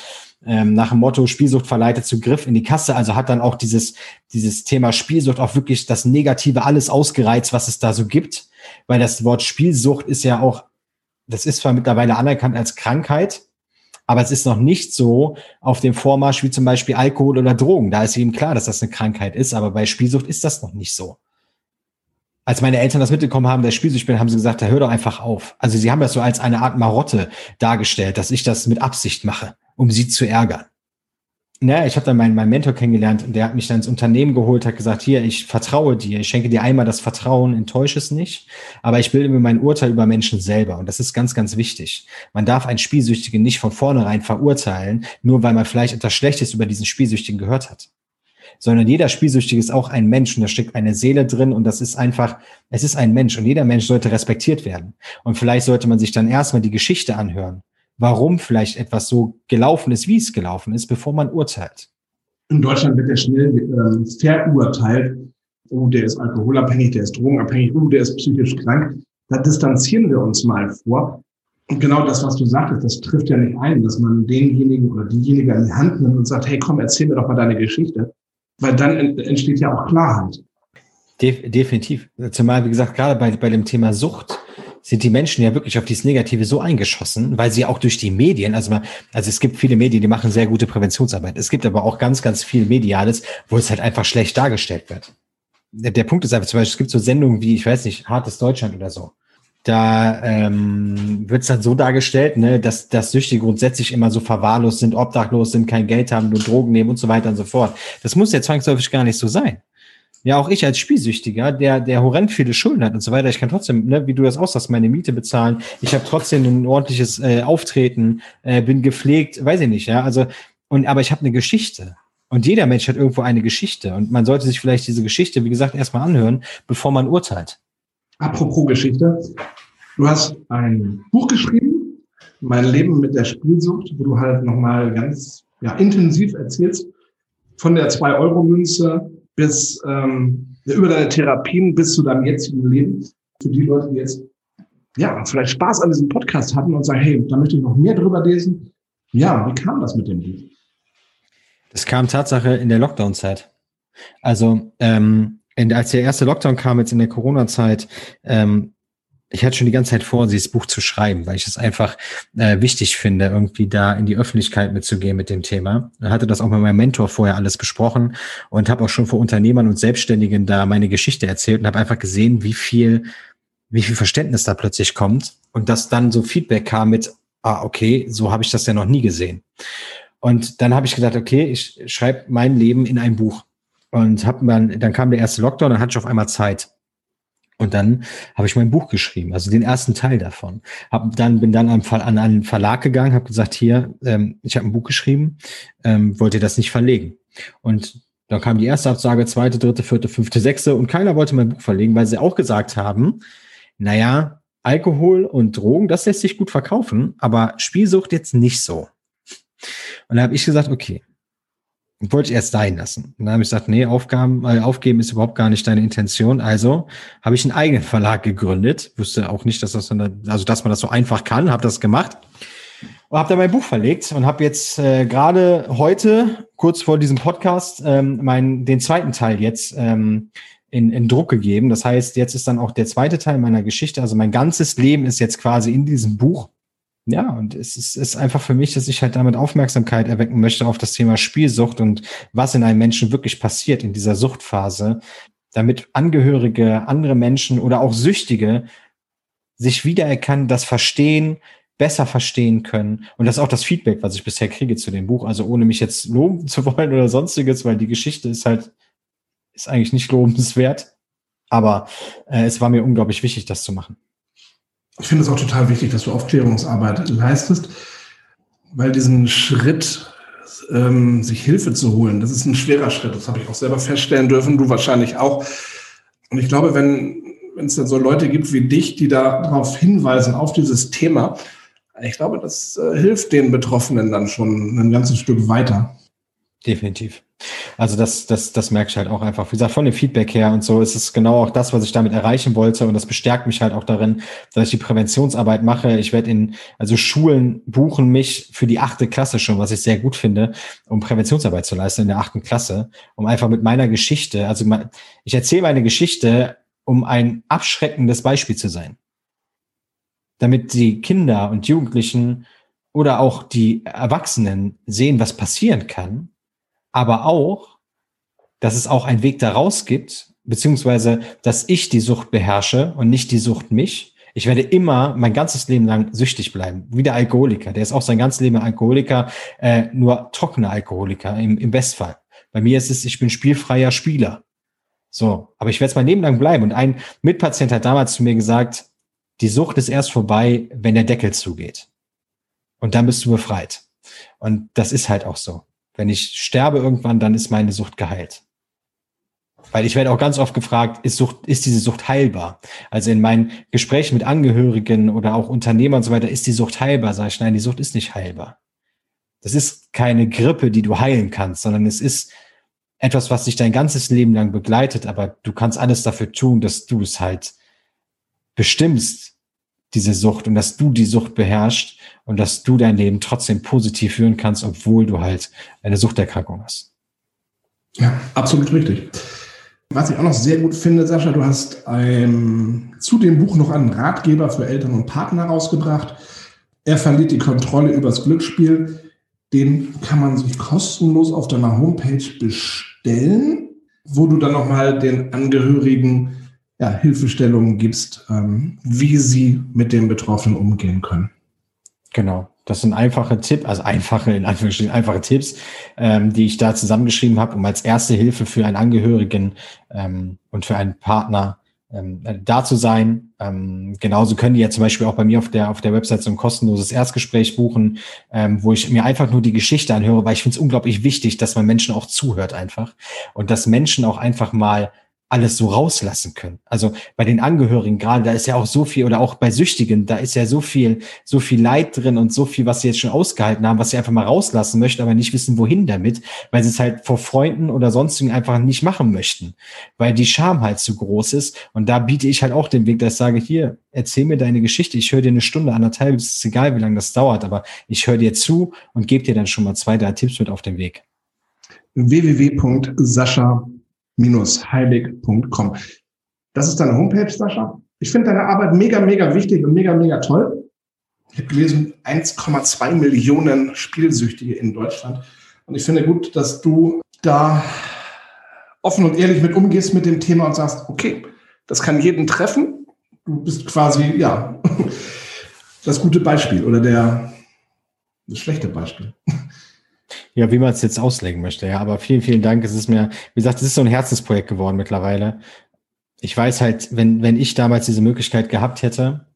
Ähm, nach dem Motto Spielsucht verleitet zu Griff in die Kasse. Also hat dann auch dieses, dieses Thema Spielsucht auch wirklich das Negative alles ausgereizt, was es da so gibt. Weil das Wort Spielsucht ist ja auch, das ist zwar mittlerweile anerkannt als Krankheit, aber es ist noch nicht so auf dem Vormarsch wie zum Beispiel Alkohol oder Drogen. Da ist eben klar, dass das eine Krankheit ist, aber bei Spielsucht ist das noch nicht so. Als meine Eltern das mitbekommen haben, der Spielsüchtig bin, haben sie gesagt, da hör doch einfach auf. Also sie haben das so als eine Art Marotte dargestellt, dass ich das mit Absicht mache, um sie zu ärgern naja, ich habe dann meinen, meinen Mentor kennengelernt und der hat mich dann ins Unternehmen geholt, hat gesagt, hier, ich vertraue dir, ich schenke dir einmal das Vertrauen, enttäusche es nicht, aber ich bilde mir mein Urteil über Menschen selber und das ist ganz, ganz wichtig. Man darf einen Spielsüchtigen nicht von vornherein verurteilen, nur weil man vielleicht etwas Schlechtes über diesen Spielsüchtigen gehört hat. Sondern jeder Spielsüchtige ist auch ein Mensch und da steckt eine Seele drin und das ist einfach, es ist ein Mensch und jeder Mensch sollte respektiert werden. Und vielleicht sollte man sich dann erstmal die Geschichte anhören warum vielleicht etwas so gelaufen ist, wie es gelaufen ist, bevor man urteilt.
In Deutschland wird ja schnell äh, verurteilt. Oh, der ist alkoholabhängig, der ist drogenabhängig, oh, der ist psychisch krank. Da distanzieren wir uns mal vor. Und genau das, was du sagtest, das trifft ja nicht ein, dass man denjenigen oder diejenige an die Hand nimmt und sagt, hey, komm, erzähl mir doch mal deine Geschichte. Weil dann entsteht ja auch Klarheit.
De definitiv. Zumal, wie gesagt, gerade bei, bei dem Thema Sucht sind die Menschen ja wirklich auf dieses Negative so eingeschossen, weil sie auch durch die Medien, also, man, also es gibt viele Medien, die machen sehr gute Präventionsarbeit. Es gibt aber auch ganz, ganz viel Mediales, wo es halt einfach schlecht dargestellt wird. Der, der Punkt ist einfach zum Beispiel, es gibt so Sendungen wie, ich weiß nicht, Hartes Deutschland oder so da ähm, wird es dann so dargestellt, ne, dass, dass Süchtige grundsätzlich immer so verwahrlost sind, obdachlos sind, kein Geld haben, nur Drogen nehmen und so weiter und so fort. Das muss ja zwangsläufig gar nicht so sein. Ja, auch ich als Spielsüchtiger, der, der horrend viele Schulden hat und so weiter, ich kann trotzdem, ne, wie du das aussagst, meine Miete bezahlen. Ich habe trotzdem ein ordentliches äh, Auftreten, äh, bin gepflegt, weiß ich nicht, ja. Also, und aber ich habe eine Geschichte. Und jeder Mensch hat irgendwo eine Geschichte. Und man sollte sich vielleicht diese Geschichte, wie gesagt, erstmal anhören, bevor man urteilt.
Apropos Geschichte. Du hast ein Buch geschrieben, Mein Leben mit der Spielsucht, wo du halt nochmal ganz ja, intensiv erzählst, von der 2-Euro-Münze bis ähm, über deine Therapien bis zu deinem jetzigen Leben. Für die Leute, die jetzt ja vielleicht Spaß an diesem Podcast hatten und sagen, hey, da möchte ich noch mehr drüber lesen. Ja, wie kam das mit dem Buch?
Das kam Tatsache in der Lockdown-Zeit. Also ähm, in, als der erste Lockdown kam jetzt in der Corona-Zeit, ähm, ich hatte schon die ganze Zeit vor, dieses Buch zu schreiben, weil ich es einfach äh, wichtig finde, irgendwie da in die Öffentlichkeit mitzugehen mit dem Thema. Ich hatte das auch mit meinem Mentor vorher alles besprochen und habe auch schon vor Unternehmern und Selbstständigen da meine Geschichte erzählt und habe einfach gesehen, wie viel, wie viel Verständnis da plötzlich kommt und dass dann so Feedback kam mit, ah, okay, so habe ich das ja noch nie gesehen. Und dann habe ich gedacht, okay, ich schreibe mein Leben in ein Buch. Und hab man, dann kam der erste Lockdown, dann hatte ich auf einmal Zeit. Und dann habe ich mein Buch geschrieben, also den ersten Teil davon. Hab dann bin dann an, einen Verlag gegangen, habe gesagt, hier, ähm, ich habe ein Buch geschrieben, ähm, wollt ihr das nicht verlegen? Und dann kam die erste Absage, zweite, dritte, vierte, fünfte, sechste und keiner wollte mein Buch verlegen, weil sie auch gesagt haben, naja, Alkohol und Drogen, das lässt sich gut verkaufen, aber Spielsucht jetzt nicht so. Und da habe ich gesagt, okay, wollte ich erst sein lassen. Und dann habe ich gesagt, nee, Aufgaben, äh, aufgeben ist überhaupt gar nicht deine Intention. Also habe ich einen eigenen (laughs) Verlag gegründet. Wusste auch nicht, dass das, also dass man das so einfach kann. Habe das gemacht und habe da mein Buch verlegt und habe jetzt äh, gerade heute, kurz vor diesem Podcast, ähm, meinen den zweiten Teil jetzt ähm, in, in Druck gegeben. Das heißt, jetzt ist dann auch der zweite Teil meiner Geschichte. Also mein ganzes Leben ist jetzt quasi in diesem Buch ja, und es ist, ist einfach für mich, dass ich halt damit Aufmerksamkeit erwecken möchte auf das Thema Spielsucht und was in einem Menschen wirklich passiert in dieser Suchtphase, damit Angehörige, andere Menschen oder auch Süchtige sich wiedererkennen, das verstehen, besser verstehen können. Und das ist auch das Feedback, was ich bisher kriege zu dem Buch. Also ohne mich jetzt loben (laughs) zu wollen oder sonstiges, weil die Geschichte ist halt, ist eigentlich nicht lobenswert. Aber äh, es war mir unglaublich wichtig, das zu machen
ich finde es auch total wichtig, dass du Aufklärungsarbeit leistest, weil diesen Schritt, ähm, sich Hilfe zu holen, das ist ein schwerer Schritt. Das habe ich auch selber feststellen dürfen, du wahrscheinlich auch. Und ich glaube, wenn wenn es dann so Leute gibt wie dich, die da darauf hinweisen, auf dieses Thema, ich glaube, das äh, hilft den Betroffenen dann schon ein ganzes Stück weiter.
Definitiv. Also das, das, das merke ich halt auch einfach. Wie gesagt, von dem Feedback her und so ist es genau auch das, was ich damit erreichen wollte. Und das bestärkt mich halt auch darin, dass ich die Präventionsarbeit mache. Ich werde in, also Schulen buchen mich für die achte Klasse schon, was ich sehr gut finde, um Präventionsarbeit zu leisten in der achten Klasse, um einfach mit meiner Geschichte, also ich erzähle meine Geschichte, um ein abschreckendes Beispiel zu sein. Damit die Kinder und Jugendlichen oder auch die Erwachsenen sehen, was passieren kann aber auch, dass es auch einen Weg daraus gibt, beziehungsweise, dass ich die Sucht beherrsche und nicht die Sucht mich. Ich werde immer mein ganzes Leben lang süchtig bleiben, wie der Alkoholiker. Der ist auch sein ganzes Leben Alkoholiker, äh, nur trockener Alkoholiker im, im Bestfall. Bei mir ist es, ich bin spielfreier Spieler. So, aber ich werde es mein Leben lang bleiben. Und ein Mitpatient hat damals zu mir gesagt, die Sucht ist erst vorbei, wenn der Deckel zugeht. Und dann bist du befreit. Und das ist halt auch so. Wenn ich sterbe irgendwann, dann ist meine Sucht geheilt. Weil ich werde auch ganz oft gefragt, ist, Sucht, ist diese Sucht heilbar? Also in meinen Gesprächen mit Angehörigen oder auch Unternehmern und so weiter, ist die Sucht heilbar? Sag ich, nein, die Sucht ist nicht heilbar. das ist keine Grippe, die du heilen kannst, sondern es ist etwas, was dich dein ganzes Leben lang begleitet, aber du kannst alles dafür tun, dass du es halt bestimmst, diese Sucht und dass du die Sucht beherrschst und dass du dein Leben trotzdem positiv führen kannst, obwohl du halt eine Suchterkrankung hast.
Ja, absolut richtig. Was ich auch noch sehr gut finde, Sascha, du hast ähm, zu dem Buch noch einen Ratgeber für Eltern und Partner rausgebracht. Er verliert die Kontrolle übers Glücksspiel. Den kann man sich kostenlos auf deiner Homepage bestellen, wo du dann nochmal den Angehörigen ja, Hilfestellungen gibst, ähm, wie sie mit den Betroffenen umgehen können.
Genau. Das sind einfache Tipps, also einfache, in Anführungsstrichen, einfache Tipps, ähm, die ich da zusammengeschrieben habe, um als erste Hilfe für einen Angehörigen ähm, und für einen Partner ähm, da zu sein. Ähm, genauso können die ja zum Beispiel auch bei mir auf der, auf der Website so ein kostenloses Erstgespräch buchen, ähm, wo ich mir einfach nur die Geschichte anhöre, weil ich finde es unglaublich wichtig, dass man Menschen auch zuhört einfach und dass Menschen auch einfach mal alles so rauslassen können. Also bei den Angehörigen gerade, da ist ja auch so viel, oder auch bei Süchtigen, da ist ja so viel, so viel Leid drin und so viel, was sie jetzt schon ausgehalten haben, was sie einfach mal rauslassen möchten, aber nicht wissen, wohin damit, weil sie es halt vor Freunden oder sonstigen einfach nicht machen möchten, weil die Scham halt zu groß ist. Und da biete ich halt auch den Weg, dass ich sage, hier, erzähl mir deine Geschichte, ich höre dir eine Stunde, anderthalb, es ist egal, wie lange das dauert, aber ich höre dir zu und gebe dir dann schon mal zwei, drei Tipps mit auf den Weg.
www.sascha heilig.com. Das ist deine Homepage, Sascha. Ich finde deine Arbeit mega, mega wichtig und mega, mega toll. Ich habe gelesen, 1,2 Millionen Spielsüchtige in Deutschland. Und ich finde gut, dass du da offen und ehrlich mit umgehst mit dem Thema und sagst, okay, das kann jeden treffen. Du bist quasi, ja, (laughs) das gute Beispiel oder der, das schlechte Beispiel.
Ja, wie man es jetzt auslegen möchte, ja. Aber vielen, vielen Dank. Es ist mir, wie gesagt, es ist so ein Herzensprojekt geworden mittlerweile. Ich weiß halt, wenn, wenn ich damals diese Möglichkeit gehabt hätte,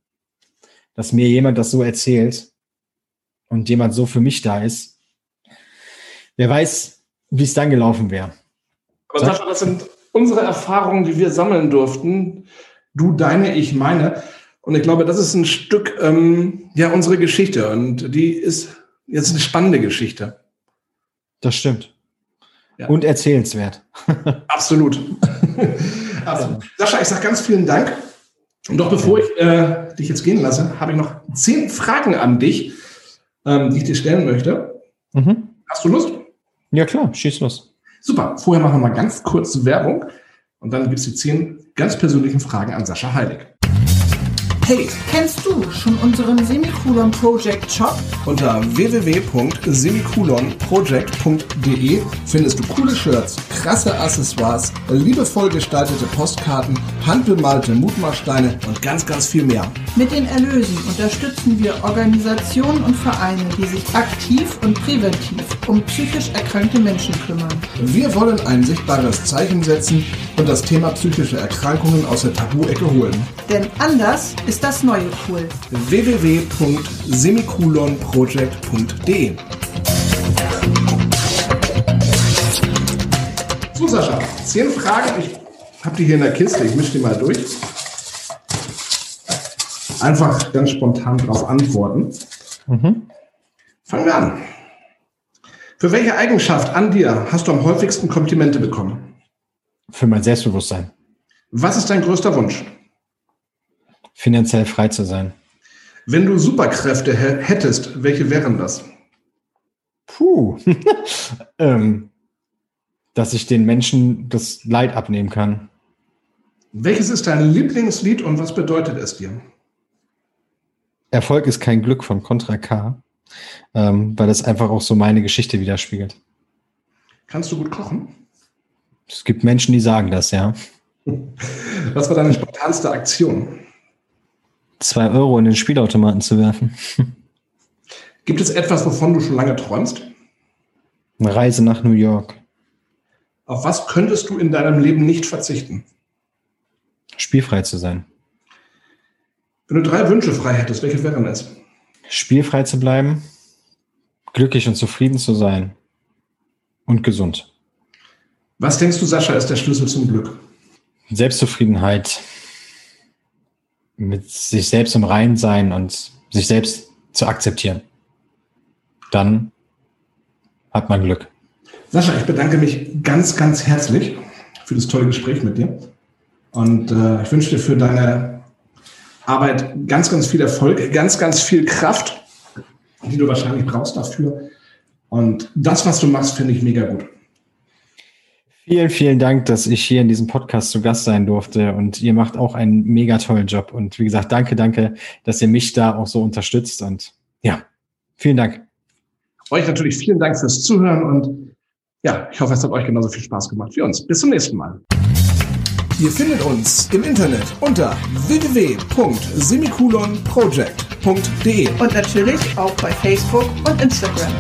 dass mir jemand das so erzählt und jemand so für mich da ist, wer weiß, wie es dann gelaufen wäre.
Aber Sascha, das sind unsere Erfahrungen, die wir sammeln durften. Du, deine, ich meine. Und ich glaube, das ist ein Stück, ähm, ja, unsere Geschichte. Und die ist jetzt eine spannende Geschichte.
Das stimmt. Ja. Und erzählenswert. (laughs)
Absolut. Absolut. Sascha, ich sage ganz vielen Dank. Und doch bevor ich äh, dich jetzt gehen lasse, habe ich noch zehn Fragen an dich, ähm, die ich dir stellen möchte. Mhm. Hast du Lust?
Ja klar, schieß los.
Super. Vorher machen wir mal ganz kurz Werbung und dann gibt es die zehn ganz persönlichen Fragen an Sascha Heilig.
Hey, kennst du schon unseren Semikolon Project Shop?
Unter www.semikolonproject.de findest du coole Shirts, krasse Accessoires, liebevoll gestaltete Postkarten, handbemalte Mutmachsteine und ganz, ganz viel mehr.
Mit den Erlösen unterstützen wir Organisationen und Vereine, die sich aktiv und präventiv um psychisch erkrankte Menschen kümmern.
Wir wollen ein sichtbares Zeichen setzen und das Thema psychische Erkrankungen aus der Tabu-Ecke holen.
Denn anders ist ist das neue cool.
www.semikolonproject.de
So, Sascha, zehn Fragen. Ich habe die hier in der Kiste. Ich mische die mal durch. Einfach ganz spontan darauf antworten. Mhm. Fangen wir an. Für welche Eigenschaft an dir hast du am häufigsten Komplimente bekommen?
Für mein Selbstbewusstsein.
Was ist dein größter Wunsch?
Finanziell frei zu sein.
Wenn du Superkräfte hättest, welche wären das?
Puh. (laughs) ähm, dass ich den Menschen das Leid abnehmen kann.
Welches ist dein Lieblingslied und was bedeutet es dir?
Erfolg ist kein Glück von Contra K, ähm, weil das einfach auch so meine Geschichte widerspiegelt.
Kannst du gut kochen?
Es gibt Menschen, die sagen das, ja. (laughs)
Was war deine spontanste Aktion?
Zwei Euro in den Spielautomaten zu werfen.
Gibt es etwas, wovon du schon lange träumst?
Eine Reise nach New York.
Auf was könntest du in deinem Leben nicht verzichten?
Spielfrei zu sein.
Wenn du drei Wünsche frei hättest, welche wären es?
Spielfrei zu bleiben, glücklich und zufrieden zu sein und gesund.
Was denkst du, Sascha, ist der Schlüssel zum Glück?
Selbstzufriedenheit, mit sich selbst im Reinen sein und sich selbst zu akzeptieren. Dann hat man Glück.
Sascha, ich bedanke mich ganz, ganz herzlich für das tolle Gespräch mit dir. Und äh, ich wünsche dir für deine Arbeit ganz, ganz viel Erfolg, ganz, ganz viel Kraft, die du wahrscheinlich brauchst dafür. Und das, was du machst, finde ich mega gut.
Vielen, vielen Dank, dass ich hier in diesem Podcast zu Gast sein durfte. Und ihr macht auch einen mega tollen Job. Und wie gesagt, danke, danke, dass ihr mich da auch so unterstützt. Und ja, vielen Dank.
Euch natürlich vielen Dank fürs Zuhören und ja, ich hoffe, es hat euch genauso viel Spaß gemacht wie uns. Bis zum nächsten Mal.
Ihr findet uns im Internet unter www.semikolonproject.de
und natürlich auch bei Facebook und Instagram.